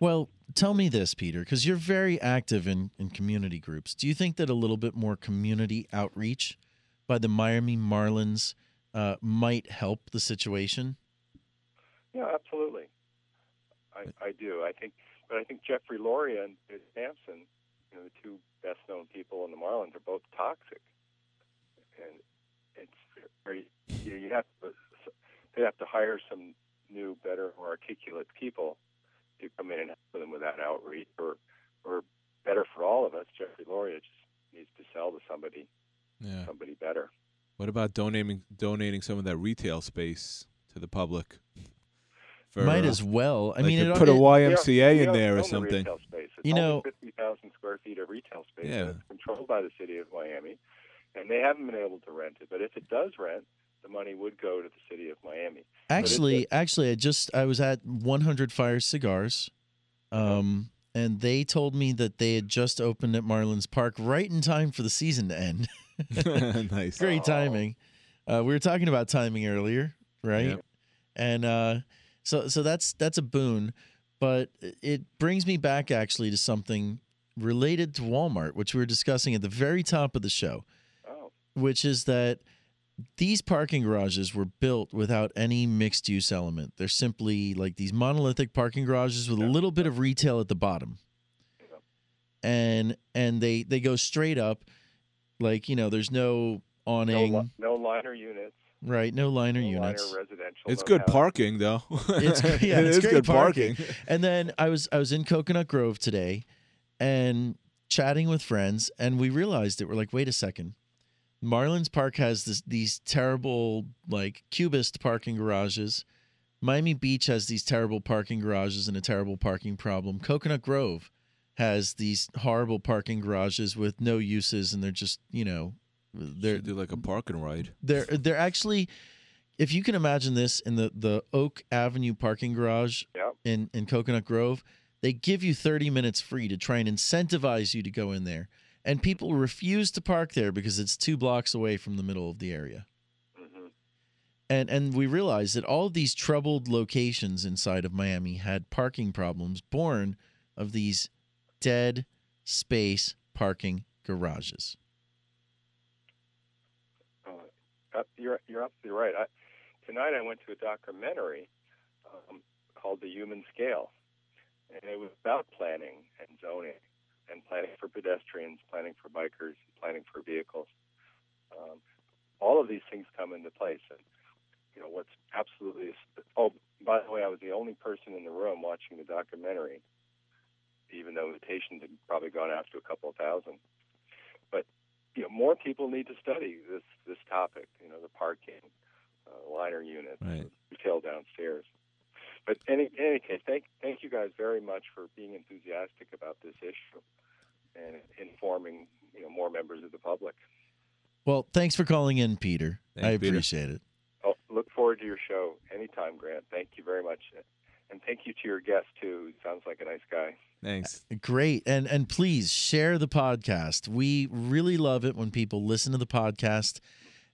Well, tell me this, Peter, because you're very active in, in community groups. Do you think that a little bit more community outreach by the Miami Marlins uh, might help the situation? Yeah, absolutely. I, I do. I think, but I think Jeffrey Loria and Samson, you know, the two best known people in the Marlins, are both toxic, and it's very. You, know, you have to. They have to hire some new, better, more articulate people to come in and help them with that outreach, or, or better for all of us. Jeffrey Loria just needs to sell to somebody, Yeah. somebody better. What about donating donating some of that retail space to the public? Might uh, as well. I like mean, to it- put a YMCA We in there or something. Retail You know- 50,000 square feet of. Yeah. It's controlled by the city of Miami, and they haven't been able to rent it. But if it does rent, the money would go to the city of Miami. But it's Actually, actually, I just I was at 100 Fire Cigars, um, and they told me that they had just opened at Marlins Park right in time for the season to end. nice. Great timing. Uh, we were talking about timing earlier, right? Yep. And uh, so so that's that's a boon, but it brings me back actually to something related to Walmart, which we were discussing at the very top of the show, Oh. which is that these parking garages were built without any mixed use element. They're simply like these monolithic parking garages with a little bit of retail at the bottom. And and they they go straight up like, you know, there's no no, awning, li- no liner units. right? No liner no units. Liner residential. It's good house. parking though. It's yeah, It it's is great good parking. And then I was I was in Coconut Grove today, and chatting with friends, and we realized it. We're like, wait a second, Marlins Park has this these terrible like cubist parking garages. Miami Beach has these terrible parking garages and a terrible parking problem. Coconut Grove has these horrible parking garages with no uses, and they're just you know they're Should do like a parking ride. they're they're actually if you can imagine this in the the Oak Avenue parking garage Yep. in in Coconut Grove, they give you 30 minutes free to try and incentivize you to go in there. And people refuse to park there because it's 2 blocks away from the middle of the area. Mm-hmm. And and we realized that all of these troubled locations inside of Miami had parking problems born of these dead space parking garages. Uh, you're you're absolutely right. I, tonight I went to a documentary um, called The Human Scale, and it was about planning and zoning and planning for pedestrians, planning for bikers, planning for vehicles. Um, all of these things come into place. And, you know, what's absolutely, oh, by the way, I was the only person in the room watching the documentary, even though invitations had probably gone out to a couple of thousand. But, you know, more people need to study this, this topic, you know, the parking, uh, liner units, Right. retail downstairs. But any, in any case, thank, thank you guys very much for being enthusiastic about this issue and informing, you know, more members of the public. Well, thanks for calling in, Peter. Thank I you, Peter. appreciate it. Oh, look forward to your show anytime, Grant. Thank you very much. And thank you to your guest, too. He sounds like a nice guy. Thanks. Uh, great. And and please share the podcast. We really love it when people listen to the podcast.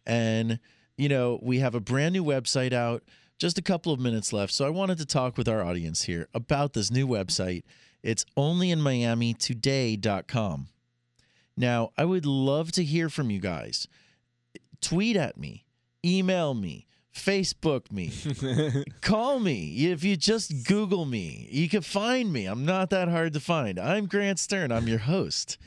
And you know, we have a brand new website out. Just a couple of minutes left. So I wanted to talk with our audience here about this new website. It's onlyinmiamitoday.com. Now, I would love to hear from you guys. Tweet at me, email me, Facebook me, call me. If you just Google me, you can find me. I'm not that hard to find. I'm Grant Stern. I'm your host.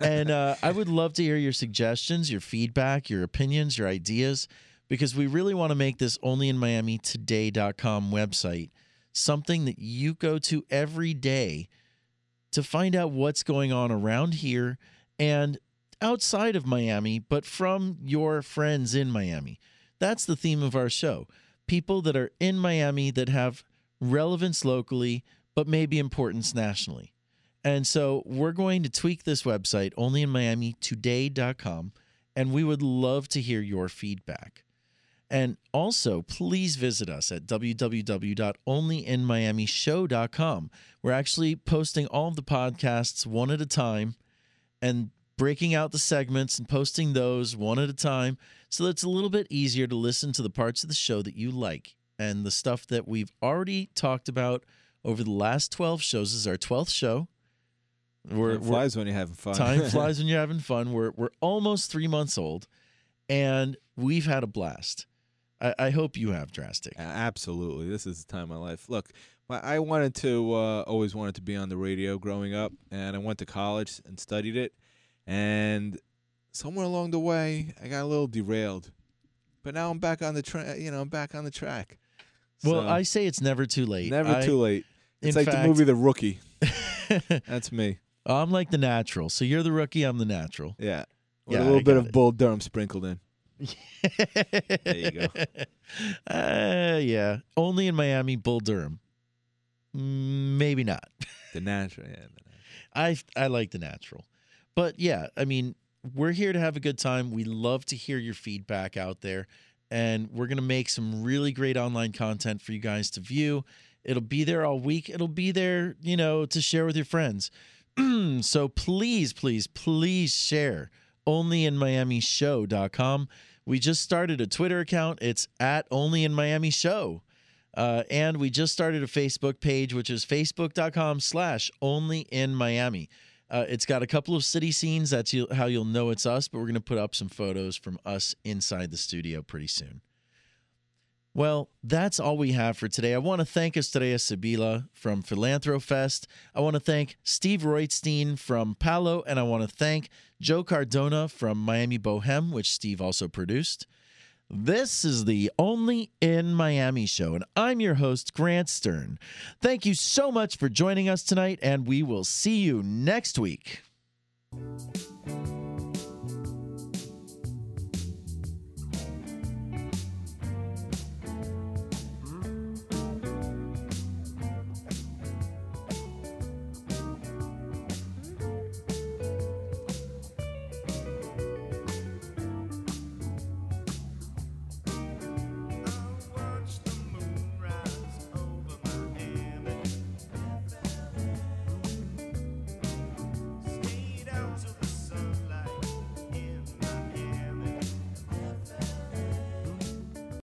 And uh, I would love to hear your suggestions, your feedback, your opinions, your ideas, because we really want to make this onlyinmiamitoday.com website something that you go to every day to find out what's going on around here and outside of Miami, but from your friends in Miami. That's the theme of our show. People that are in Miami that have relevance locally, but maybe importance nationally. And so we're going to tweak this website, onlyinmiamitoday.com, and we would love to hear your feedback. And also, please visit us at www.onlyinmiamishow.com. We're actually posting all of the podcasts one at a time and breaking out the segments and posting those one at a time so that it's a little bit easier to listen to the parts of the show that you like. And the stuff that we've already talked about over the last 12 shows this is our 12th show. Time flies when you're having fun. Time flies when you're having fun. We're we're almost three months old, and we've had a blast. I, I hope you have drastic. Absolutely. This is the time of my life. Look, I wanted to, uh, always wanted to be on the radio growing up, and I went to college and studied it. And somewhere along the way, I got a little derailed. But now I'm back on the track. You know, I'm back on the track. Well, I say it's never too late. never I- too late. It's like fact- the movie The Rookie. That's me. I'm like the natural. So you're the rookie. I'm the natural. Yeah. With Yeah, a little I bit of it. Bull Durham sprinkled in. There you go. Uh, yeah. Only in Miami, Bull Durham. Mm, Maybe not. The natural. Yeah. I I like the natural, but yeah, I mean, we're here to have a good time. We love to hear your feedback out there, and we're gonna make some really great online content for you guys to view. It'll be there all week. It'll be there, you know, to share with your friends. so please, please, please share. OnlyInMiamiShow.com. We just started a Twitter account. It's at Only in Miami Show. Uh, and we just started a Facebook page, which is facebook.com slash only in Miami. Uh, it's got a couple of city scenes. That's how you'll know it's us, but we're going to put up some photos from us inside the studio pretty soon. Well, that's all we have for today. I want to thank Estrella Sibila from Philanthrofest. I want to thank Steve Roitstein from Palo, and I want to thank Joe Cardona from Miami Boheme, which Steve also produced. This is the Only in Miami show, and I'm your host, Grant Stern. Thank you so much for joining us tonight, and we will see you next week.